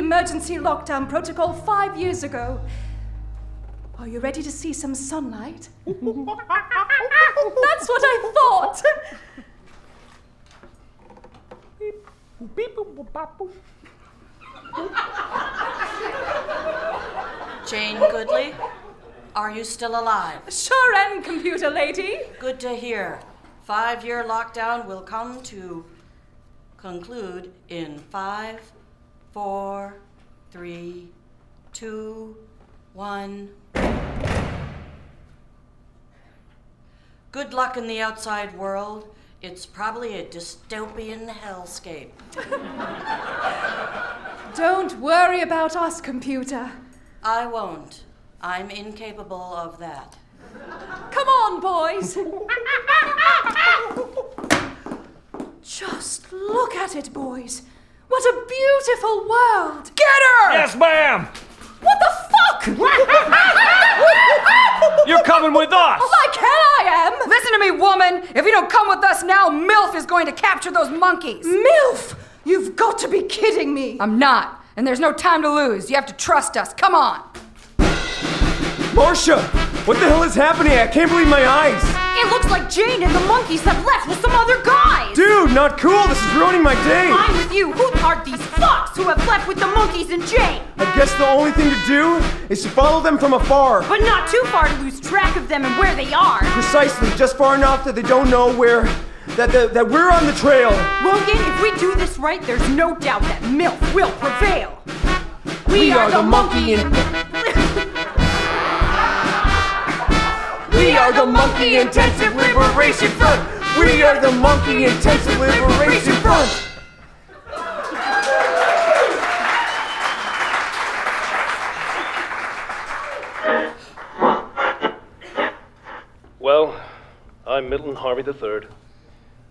emergency lockdown protocol five years ago. Are you ready to see some sunlight? That's what I thought. Jane Goodley, are you still alive? Sure am, computer lady. Good to hear. Five year lockdown will come to conclude in five, four, three, two, one. Good luck in the outside world. It's probably a dystopian hellscape. Don't worry about us, computer. I won't. I'm incapable of that. Come on, boys. Just look at it, boys. What a beautiful world. Get her! Yes, ma'am! What the fuck? You're coming with us! Oh, like hell I am! Listen to me, woman. If you don't come with us now, MILF is going to capture those monkeys. MILF! You've got to be kidding me. I'm not. And there's no time to lose. You have to trust us. Come on. Marcia! What the hell is happening? I can't believe my eyes! It looks like Jane and the monkeys have left with some other guys. Dude, not cool! This is ruining my day! I'm with you. Who are these fucks who have left with the monkeys and Jane? I guess the only thing to do is to follow them from afar. But not too far to lose track of them and where they are. Precisely, just far enough that they don't know where. that, that, that we're on the trail. Logan, if we do this right, there's no doubt that MILF will prevail. We are the monkey and. We are the Monkey Intensive Liberation Front! We are the Monkey Intensive Liberation Front! Well, I'm Milton Harvey III,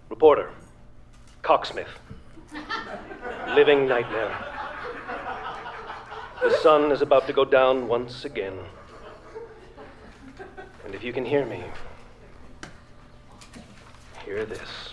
reporter, cocksmith, living nightmare. The sun is about to go down once again. And if you can hear me, hear this.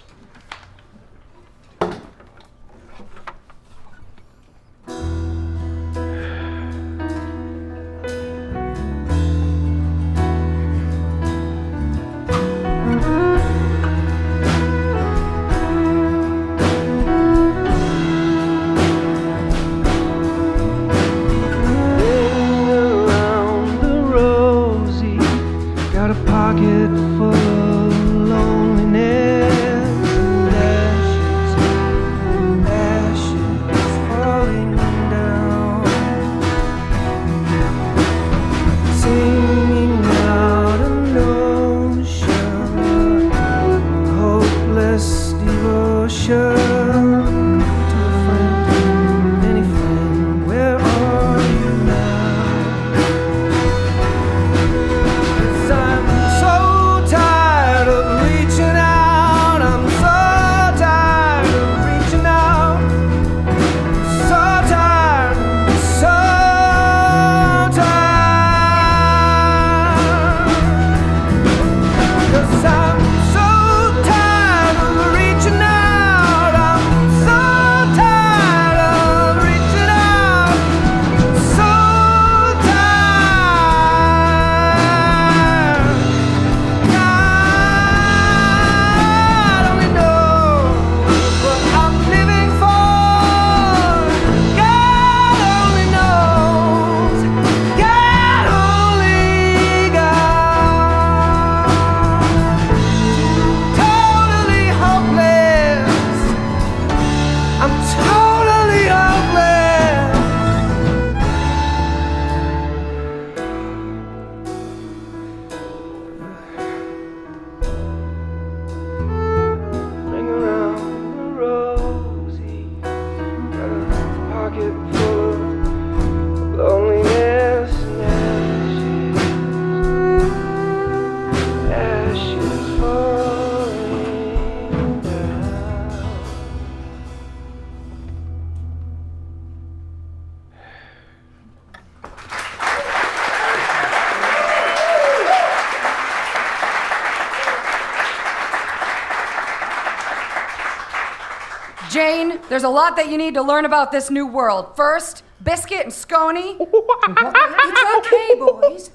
Jane, there's a lot that you need to learn about this new world. First, Biscuit and Scony. it's okay, boys.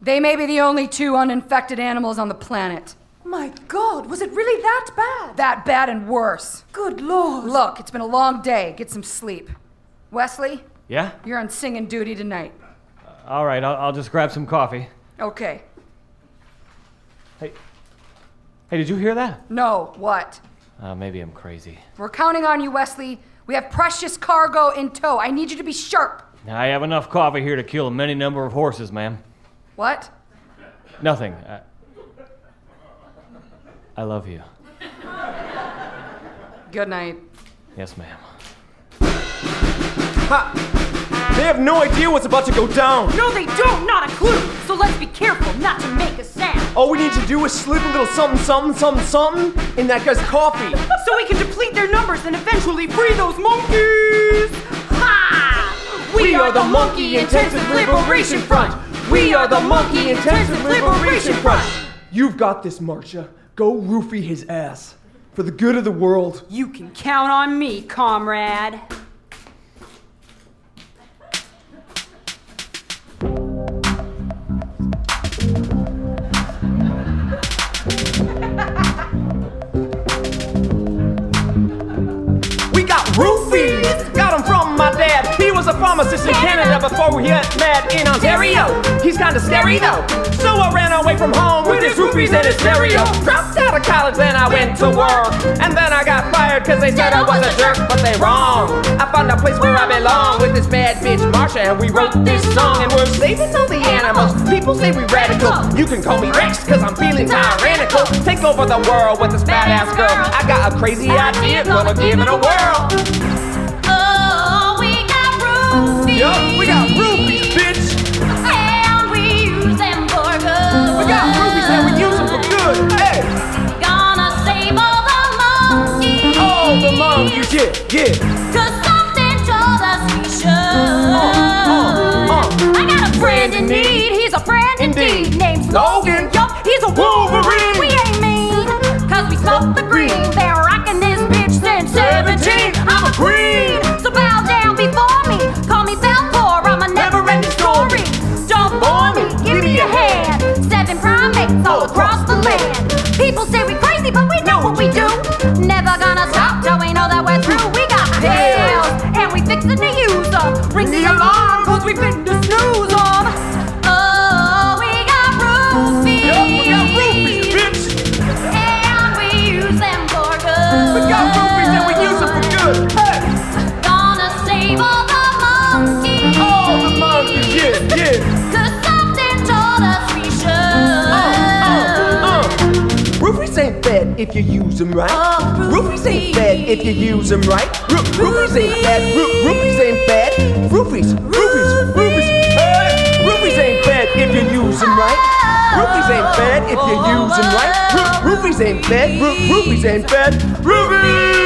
They may be the only two uninfected animals on the planet. My God, was it really that bad? That bad and worse. Good Lord. Look, it's been a long day. Get some sleep. Wesley, Yeah? you're on singing duty tonight. Uh, all right, I'll, I'll just grab some coffee. Okay. Hey, hey, did you hear that? No, what? Uh, maybe I'm crazy. We're counting on you, Wesley. We have precious cargo in tow. I need you to be sharp. I have enough coffee here to kill a many number of horses, ma'am. What? Nothing. I, I love you. Good night. Yes, ma'am. They have no idea what's about to go down. No, they don't, not a clue. So let's be careful not to make a sound. All we need to do is slip a little something, something, something, something in that guy's coffee. So we can deplete their numbers and eventually free those monkeys. Ha! We are the Monkey Intensive Liberation Front. We are the Monkey Intensive Liberation Front. You've got this, Marcia. Go roofie his ass. For the good of the world. You can count on me, comrade. Pharmacist in Canada before we got mad in Ontario. He's kinda scary though. So I ran away from home with his roofies and his stereo. Dropped out of college, then I went to work. And then I got fired cause they said I was a jerk, but they wrong. I found a place where I belong with this bad bitch Marcia, and we wrote this song. And we're saving all the animals. People say we radical. You can call me Rex cause I'm feeling tyrannical. Take over the world with this badass girl. I got a crazy idea, gonna give it a whirl. Oh, we got roofies. Yo, we got roofies, bitch. And we use them for good. We got and we use them for good. Hey, Gonna save all the monkeys. all the monkeys, yeah, yeah. Cause something told us we should. uh, uh. I got a friend in need. He's a friend indeed. Indeed. Named Logan. Yup, he's a Wolverine. We ain't mean. Cause we smoke the green. Been rocking this bitch since 17. I'm a queen. Across the land. People say we crazy, but we know if you use them right. Oh, Roofies ain't bad if you use them right. Roo- Roofies ain't bad. Roo- Roofies ain't bad. Roofies, roofies, roofies. Hey, roofies ain't bad if you use them right. Roofies ain't bad if you use them right. Roo- Roofies ain't bad. Roo- Roofies ain't bad. Roofies.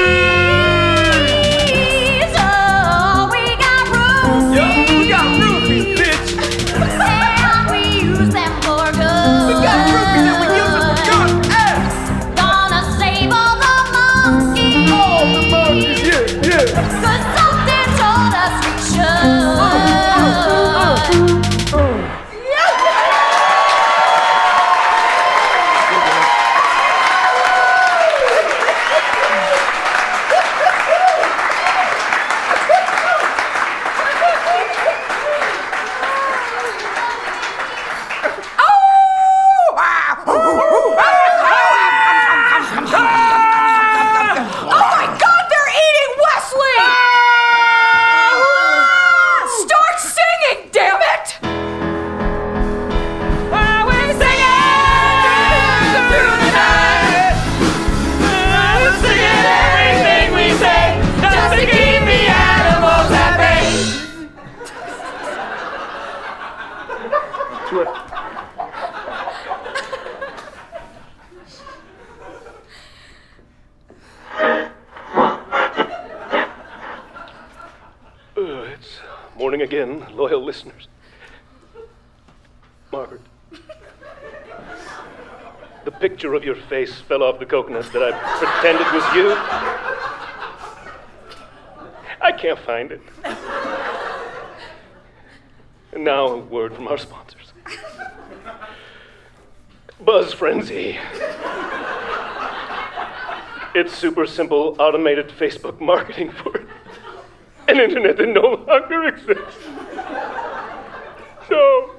Face fell off the coconut that I pretended was you. I can't find it. And now, a word from our sponsors Buzz Frenzy. It's super simple, automated Facebook marketing for an internet that no longer exists. So,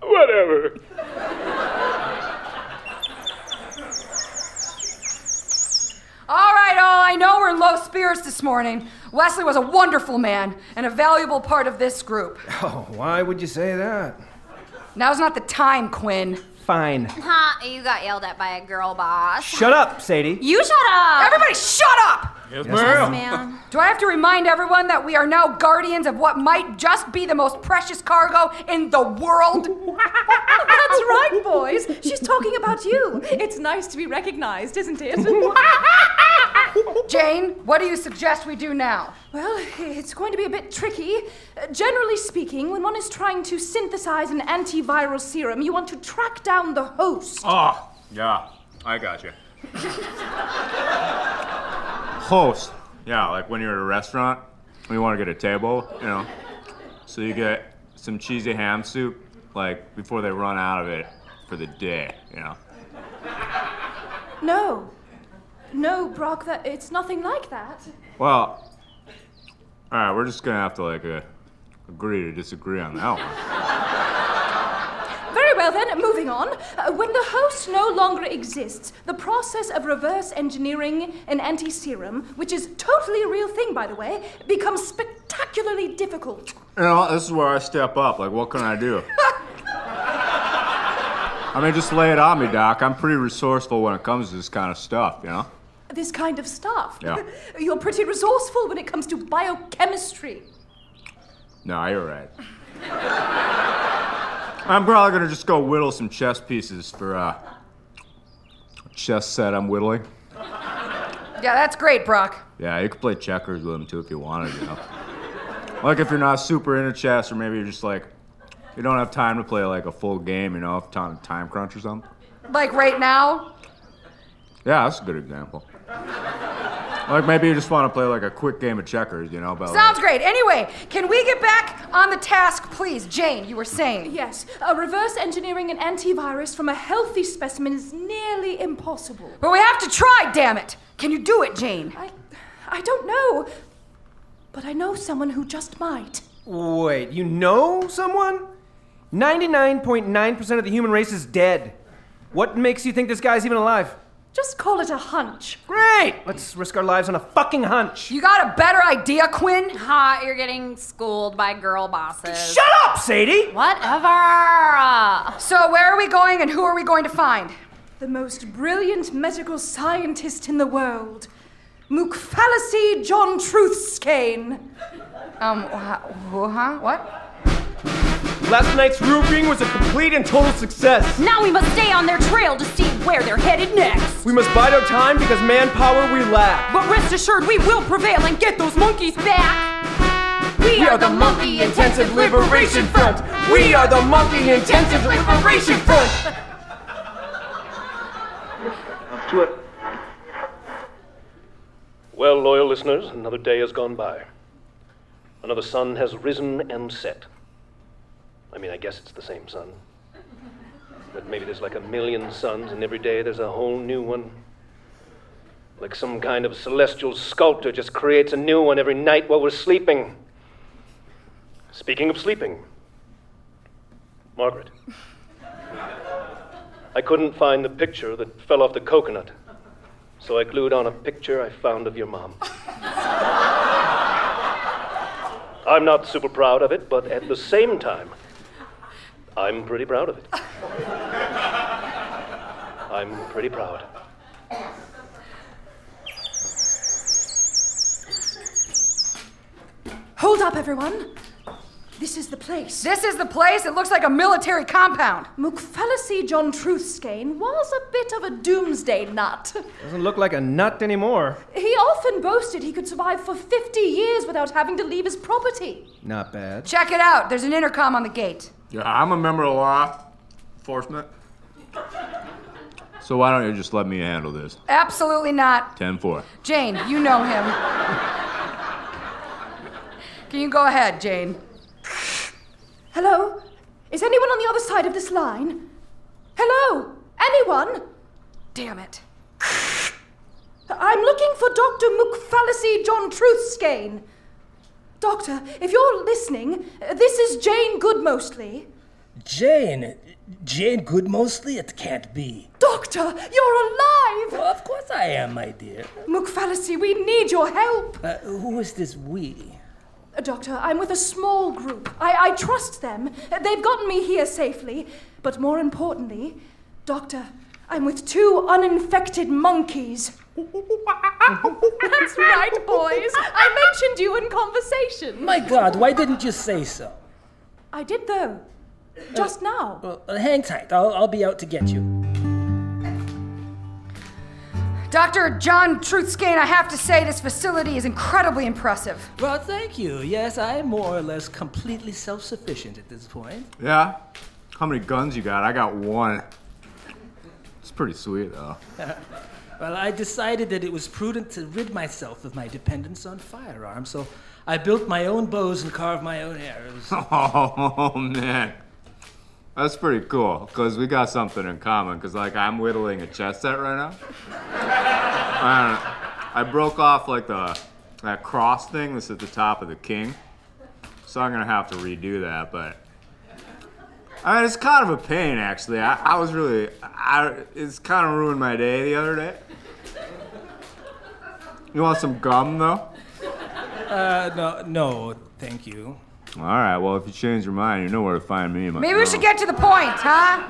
whatever. All right, all. I know we're in low spirits this morning. Wesley was a wonderful man and a valuable part of this group. Oh, why would you say that? Now's not the time, Quinn. Fine. Ha, you got yelled at by a girl boss. Shut up, Sadie. You shut up! Everybody, shut up! Yes, Yes, ma'am. Do I have to remind everyone that we are now guardians of what might just be the most precious cargo in the world? That's right, boys. She's talking about you. It's nice to be recognized, isn't it? Jane, what do you suggest we do now? Well, it's going to be a bit tricky. Uh, generally speaking, when one is trying to synthesize an antiviral serum, you want to track down the host. Oh, yeah, I got you. Host. Yeah, like when you're at a restaurant, we want to get a table, you know. So you get some cheesy ham soup, like before they run out of it for the day, you know. No. No, Brock, that it's nothing like that. Well, all right, we're just gonna have to like uh, agree to disagree on that one. Very well, then, moving on. Uh, when the host no longer exists, the process of reverse engineering an anti serum, which is totally a real thing, by the way, becomes spectacularly difficult. You know, this is where I step up. Like, what can I do? I mean, just lay it on me, Doc. I'm pretty resourceful when it comes to this kind of stuff, you know? This kind of stuff. Yeah. You're pretty resourceful when it comes to biochemistry. No, you're right. I'm probably gonna just go whittle some chess pieces for uh, a chess set I'm whittling. Yeah, that's great, Brock. Yeah, you could play checkers with them too if you wanted, you know. like if you're not super into chess, or maybe you're just like you don't have time to play like a full game, you know, if time time crunch or something. Like right now? Yeah, that's a good example. Like maybe you just want to play like a quick game of checkers, you know, but like, Sounds great. Anyway, can we get back on the task, please? Jane, you were saying. Yes, uh, reverse engineering an antivirus from a healthy specimen is nearly impossible. But we have to try, damn it. Can you do it, Jane? I, I don't know, but I know someone who just might. Wait, you know someone? 99.9% of the human race is dead. What makes you think this guy's even alive? Just call it a hunch. Great! Let's risk our lives on a fucking hunch. You got a better idea, Quinn? Ha, you're getting schooled by girl bosses. Shut up, Sadie! Whatever. So, where are we going and who are we going to find? The most brilliant medical scientist in the world, Mukfallacy John Truthskane. Um, wha- who, huh? What? Last night's roofing was a complete and total success. Now we must stay on their trail to see where they're headed next. We must bide our time because manpower we lack. But rest assured, we will prevail and get those monkeys back. We, are the Monkey Intensive Liberation Front. We are the Monkey Intensive Liberation Front. To it. Well, loyal listeners, another day has gone by. Another sun has risen and set. I mean, I guess it's the same sun. But maybe there's like a million suns, and every day there's a whole new one. Like some kind of celestial sculptor just creates a new one every night while we're sleeping. Speaking of sleeping, Margaret. I couldn't find the picture that fell off the coconut, so I glued on a picture I found of your mom. I'm not super proud of it, but at the same time, I'm pretty proud of it. I'm pretty proud. Hold up, everyone. This is the place. This is the place? It looks like a military compound. Mukfallacy John Truthskane was a bit of a doomsday nut. Doesn't look like a nut anymore. He often boasted he could survive for 50 years without having to leave his property. Not bad. Check it out. There's an intercom on the gate. Yeah, I'm a member of law enforcement. So why don't you just let me handle this? Absolutely not. 10 4. Jane, you know him. Can you go ahead, Jane? Hello? Is anyone on the other side of this line? Hello? Anyone? Damn it. I'm looking for Dr. Mukfallacy John Truthskane. Doctor, if you're listening, this is Jane Goodmostly. Jane? Jane Goodmostly? It can't be. Doctor, you're alive! Well, of course I am, my dear. Mukfallacy, we need your help. Uh, who is this we? Uh, Doctor, I'm with a small group. I, I trust them. They've gotten me here safely. But more importantly, Doctor, I'm with two uninfected monkeys. That's right, boys. I mentioned you in conversation. My God, why didn't you say so? I did, though. Just now. Well, uh, hang tight. I'll, I'll be out to get you. Dr. John Truthskane, I have to say this facility is incredibly impressive. Well, thank you. Yes, I am more or less completely self sufficient at this point. Yeah? How many guns you got? I got one. It's pretty sweet, though. well, I decided that it was prudent to rid myself of my dependence on firearms, so I built my own bows and carved my own arrows. Oh, man. That's pretty cool, because we got something in common, because, like, I'm whittling a chess set right now. And I broke off, like, the that cross thing that's at the top of the king. So I'm going to have to redo that, but... I mean, it's kind of a pain, actually. I, I was really... I, it's kind of ruined my day the other day. You want some gum, though? Uh, no, no, thank you. All right, well, if you change your mind, you know where to find me. my Maybe we should get to the point, huh?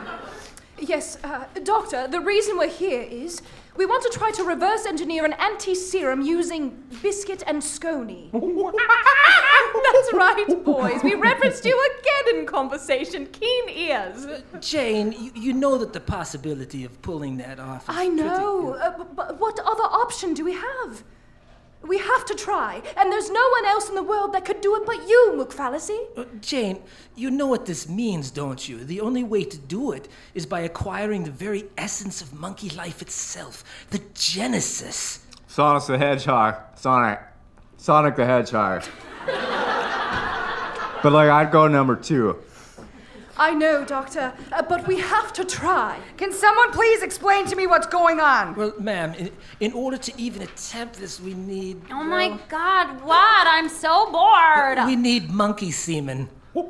Yes, uh, Doctor, the reason we're here is we want to try to reverse engineer an anti serum using biscuit and scony. That's right, boys. We referenced you again in conversation. Keen ears. Jane, you, you know that the possibility of pulling that off is I know, uh, b- but what other option do we have? We have to try, and there's no one else in the world that could do it but you, Mukfallacy. Uh, Jane, you know what this means, don't you? The only way to do it is by acquiring the very essence of monkey life itself, the genesis. Sonic the Hedgehog. Sonic. Sonic the Hedgehog. but like, I'd go number two. I know, Doctor, uh, but we have to try. Can someone please explain to me what's going on? Well, ma'am, in, in order to even attempt this, we need. Oh my god, what? I'm so bored. We need monkey semen. That's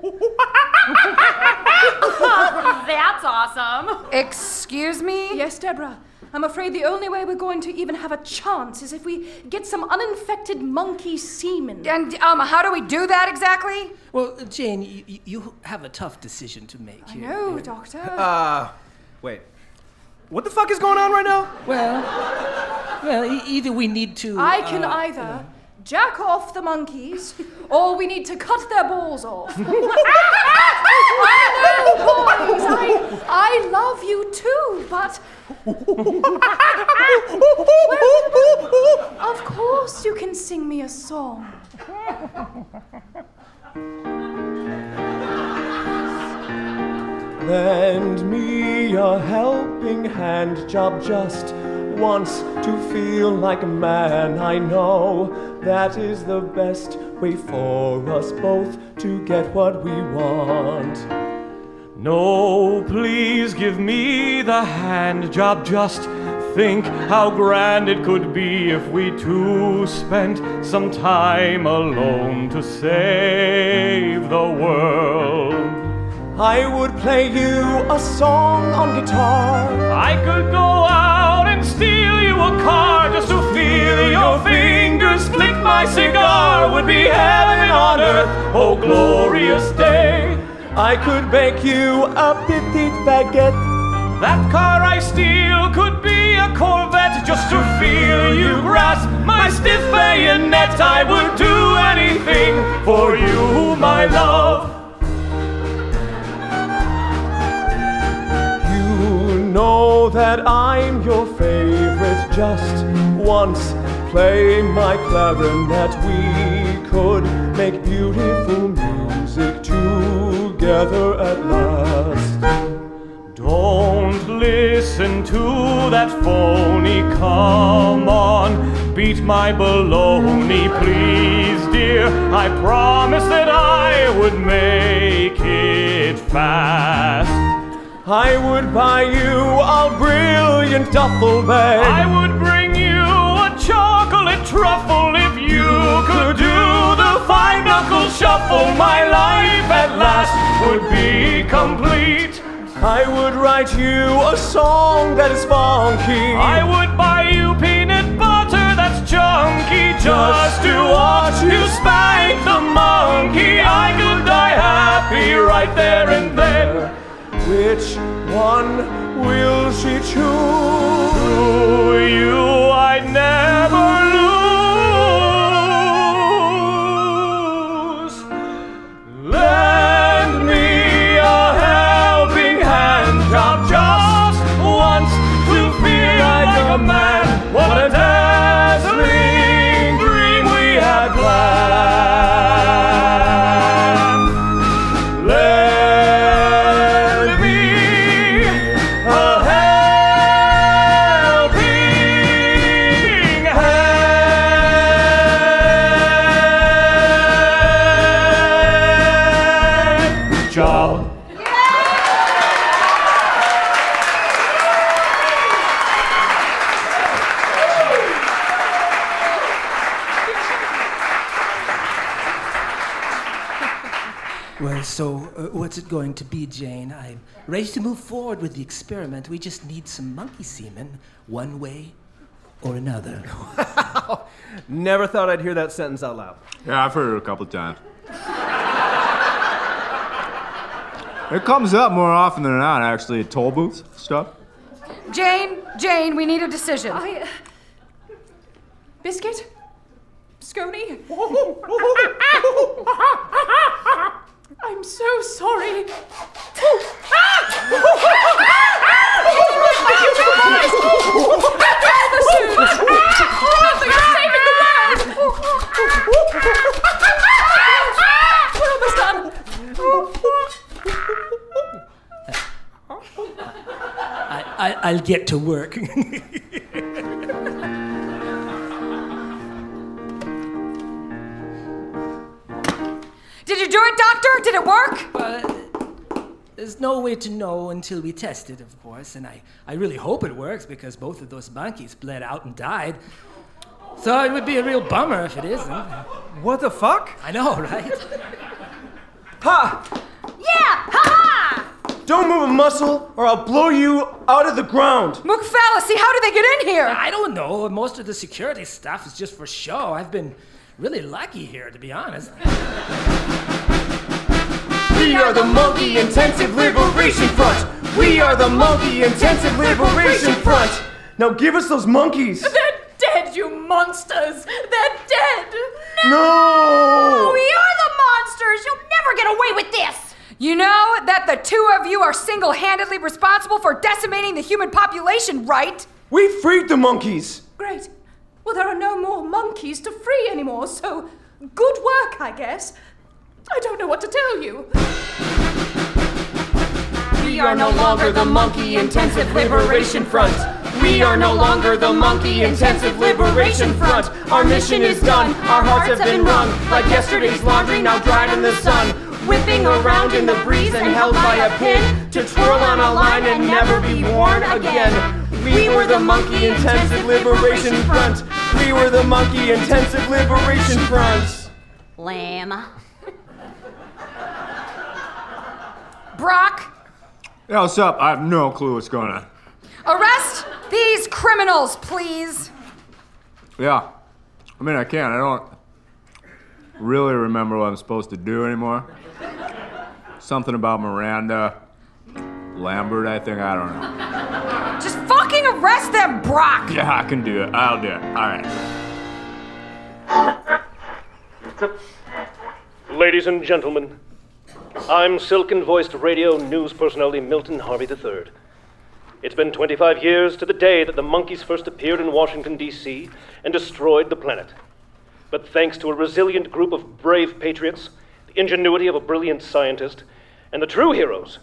awesome. Excuse me? Yes, Deborah. I'm afraid the only way we're going to even have a chance is if we get some uninfected monkey semen. And um, how do we do that exactly? Well, Jane, you, you have a tough decision to make I here. know, Doctor. Uh, wait. What the fuck is going on right now? Well, well, e- either we need to. I can uh, either jack off the monkeys, or we need to cut their balls off. I know, boys. I, I love you too, but. Well, of course you can sing me a song. Lend me a helping hand, job just once to feel like a man. I know that is the best way for us both to get what we want. No, please give me the hand job. Just think how grand it could be if we two spent some time alone to save the world. I would play you a song on guitar. I could go out steal you a car just to feel your fingers flick my cigar. Would be heaven on earth, oh glorious day. I could bake you a petite baguette. That car I steal could be a Corvette just to feel you grasp my stiff bayonet. I would do anything for you, my love. Know that I'm your favorite. Just once play my clarinet. We could make beautiful music together at last. Don't listen to that phony. Come on, beat my baloney, please, dear. I promise that I would make it fast. I would buy you a brilliant duffel bag. I would bring you a chocolate truffle if you could do the five knuckle shuffle. My life at last would be complete. I would write you a song that is funky. I would buy you peanut butter that's chunky just to watch you spank the monkey. I could die happy right there and then. Which one will she choose? To you I'd never ready to move forward with the experiment. We just need some monkey semen, one way or another. Never thought I'd hear that sentence out loud. Yeah, I've heard it a couple times. it comes up more often than not, actually, at toll booths stuff. Jane, Jane, we need a decision. I. Uh, biscuit? Scony? I'm so sorry. I'll get to work. Did you do it, Doctor? Did it work? There's no way to know until we test it, of course, and I, I really hope it works because both of those monkeys bled out and died. So it would be a real bummer if it isn't. What the fuck? I know, right? Ha! Yeah! Ha ha! Don't move a muscle or I'll blow you out of the ground. Mukfallacy, how did they get in here? I don't know. Most of the security stuff is just for show. I've been really lucky here, to be honest. We are the Monkey Intensive Liberation Front. We are the Monkey Intensive Liberation Front. Now give us those monkeys. They're dead, you monsters! They're dead! No! We are the monsters! You'll never get away with this! You know that the two of you are single handedly responsible for decimating the human population, right? We freed the monkeys. Great. Well, there are no more monkeys to free anymore, so good work, I guess. I don't know what to tell you. We are no longer the Monkey Intensive Liberation Front. We are no longer the Monkey Intensive Liberation Front. Our mission is done. Our hearts have been wrung like yesterday's laundry now dried in the sun. Whipping around in the breeze and held by a pin to twirl on a line and never be worn again. We were the Monkey Intensive Liberation Front. We were the Monkey Intensive Liberation Front. Lamb. Brock, Yeah, what's up? I have no clue what's going on. arrest these criminals, please. Yeah. I mean, I can't. I don't really remember what I'm supposed to do anymore. Something about Miranda. Lambert, I think. I don't know. Just fucking arrest them, Brock. Yeah, I can do it. I'll do it. All right. Ladies and gentlemen, I'm silken voiced radio news personality Milton Harvey III. It's been 25 years to the day that the monkeys first appeared in Washington, D.C. and destroyed the planet. But thanks to a resilient group of brave patriots, the ingenuity of a brilliant scientist, and the true heroes,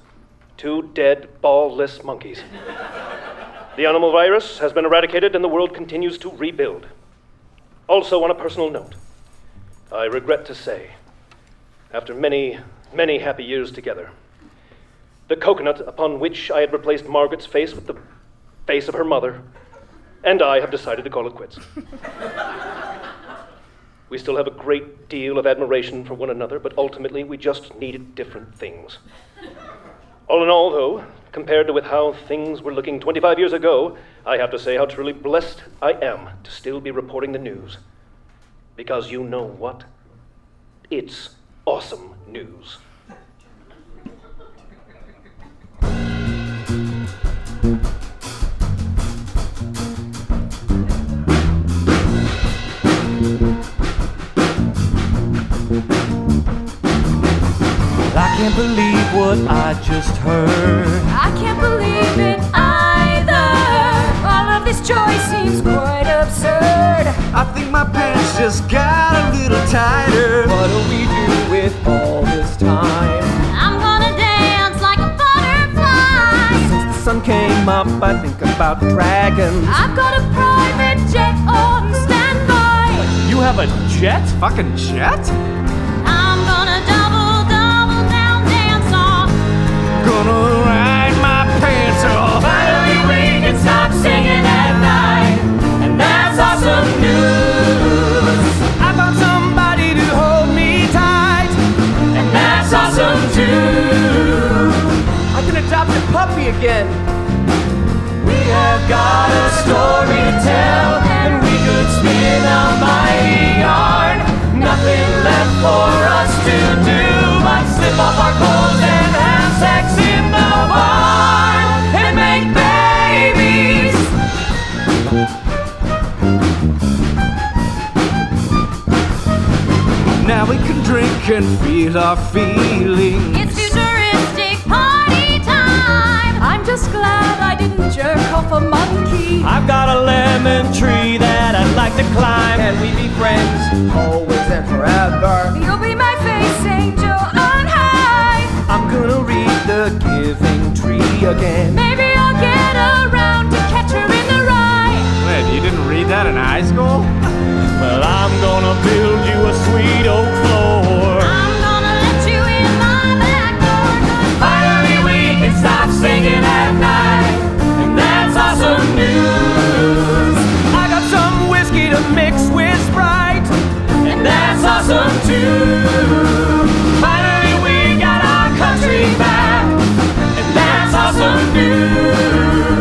two dead, ballless monkeys, the animal virus has been eradicated and the world continues to rebuild. Also, on a personal note, I regret to say, after many, many happy years together, the coconut upon which I had replaced Margaret's face with the face of her mother, and I have decided to call it quits. we still have a great deal of admiration for one another, but ultimately we just needed different things. All in all, though, compared to with how things were looking 25 years ago, I have to say how truly blessed I am to still be reporting the news. Because you know what? It's awesome news. Can't believe what I just heard. I can't believe it either. All of this joy seems quite absurd. I think my pants just got a little tighter. What do we do with all this time? I'm gonna dance like a butterfly. Since the sun came up, I think about dragons. I've got a private jet oh, on standby. You have a jet? Fucking jet? Gonna ride my pants off. Finally, we can stop singing at night. And that's awesome news. I found somebody to hold me tight. And that's awesome too. I can adopt a puppy again. We have got a story to tell, and we could spin a mighty yarn. Nothing left for us to do but slip off our clothes and have sex Now we can drink and feel our feelings. It's futuristic party time. I'm just glad I didn't jerk off a monkey. I've got a lemon tree that I'd like to climb. Can we be friends always and forever? You'll be my face angel on high. I'm gonna read the giving tree again. Maybe I'll get around to Catcher in the Rye. Wait, you didn't read that in high school? Well, I'm gonna build you a sweet oak floor. I'm gonna let you in my back door. 'cause Finally, we can stop singing at night, and that's awesome news. I got some whiskey to mix with Sprite. And that's awesome too. Finally, we got our country back, and that's awesome news.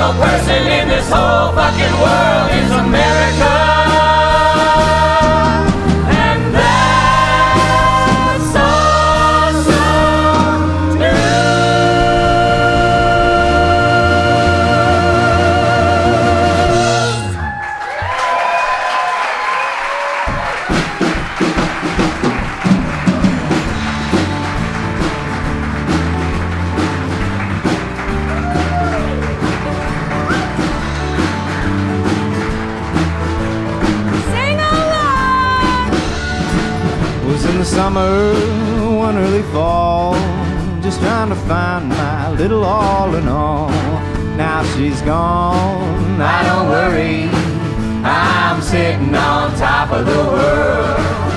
Single person in this whole fucking world is America. Summer, one early fall, just trying to find my little all in all. Now she's gone, I don't worry. I'm sitting on top of the world.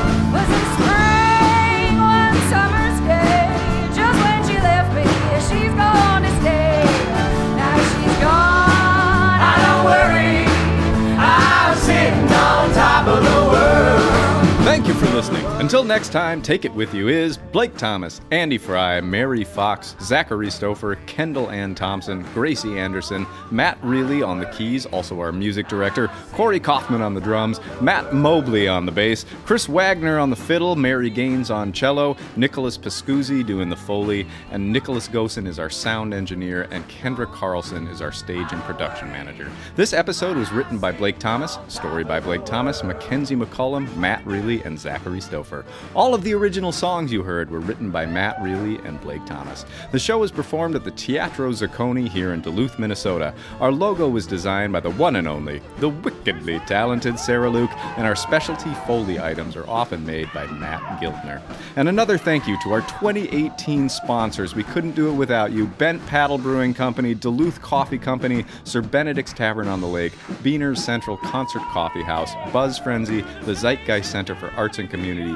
Until next time, Take It With You is Blake Thomas, Andy Fry, Mary Fox, Zachary Stouffer, Kendall Ann Thompson, Gracie Anderson, Matt Reilly on the keys, also our music director, Corey Kaufman on the drums, Matt Mobley on the bass, Chris Wagner on the fiddle, Mary Gaines on cello, Nicholas Pascuzzi doing the foley, and Nicholas Gosen is our sound engineer, and Kendra Carlson is our stage and production manager. This episode was written by Blake Thomas, story by Blake Thomas, Mackenzie McCullum, Matt Reilly, and Zachary Stouffer. All of the original songs you heard were written by Matt Reilly and Blake Thomas. The show was performed at the Teatro Zuccone here in Duluth, Minnesota. Our logo was designed by the one and only, the wickedly talented Sarah Luke, and our specialty Foley items are often made by Matt Giltner. And another thank you to our 2018 sponsors. We couldn't do it without you Bent Paddle Brewing Company, Duluth Coffee Company, Sir Benedict's Tavern on the Lake, Beaner's Central Concert Coffee House, Buzz Frenzy, the Zeitgeist Center for Arts and Community,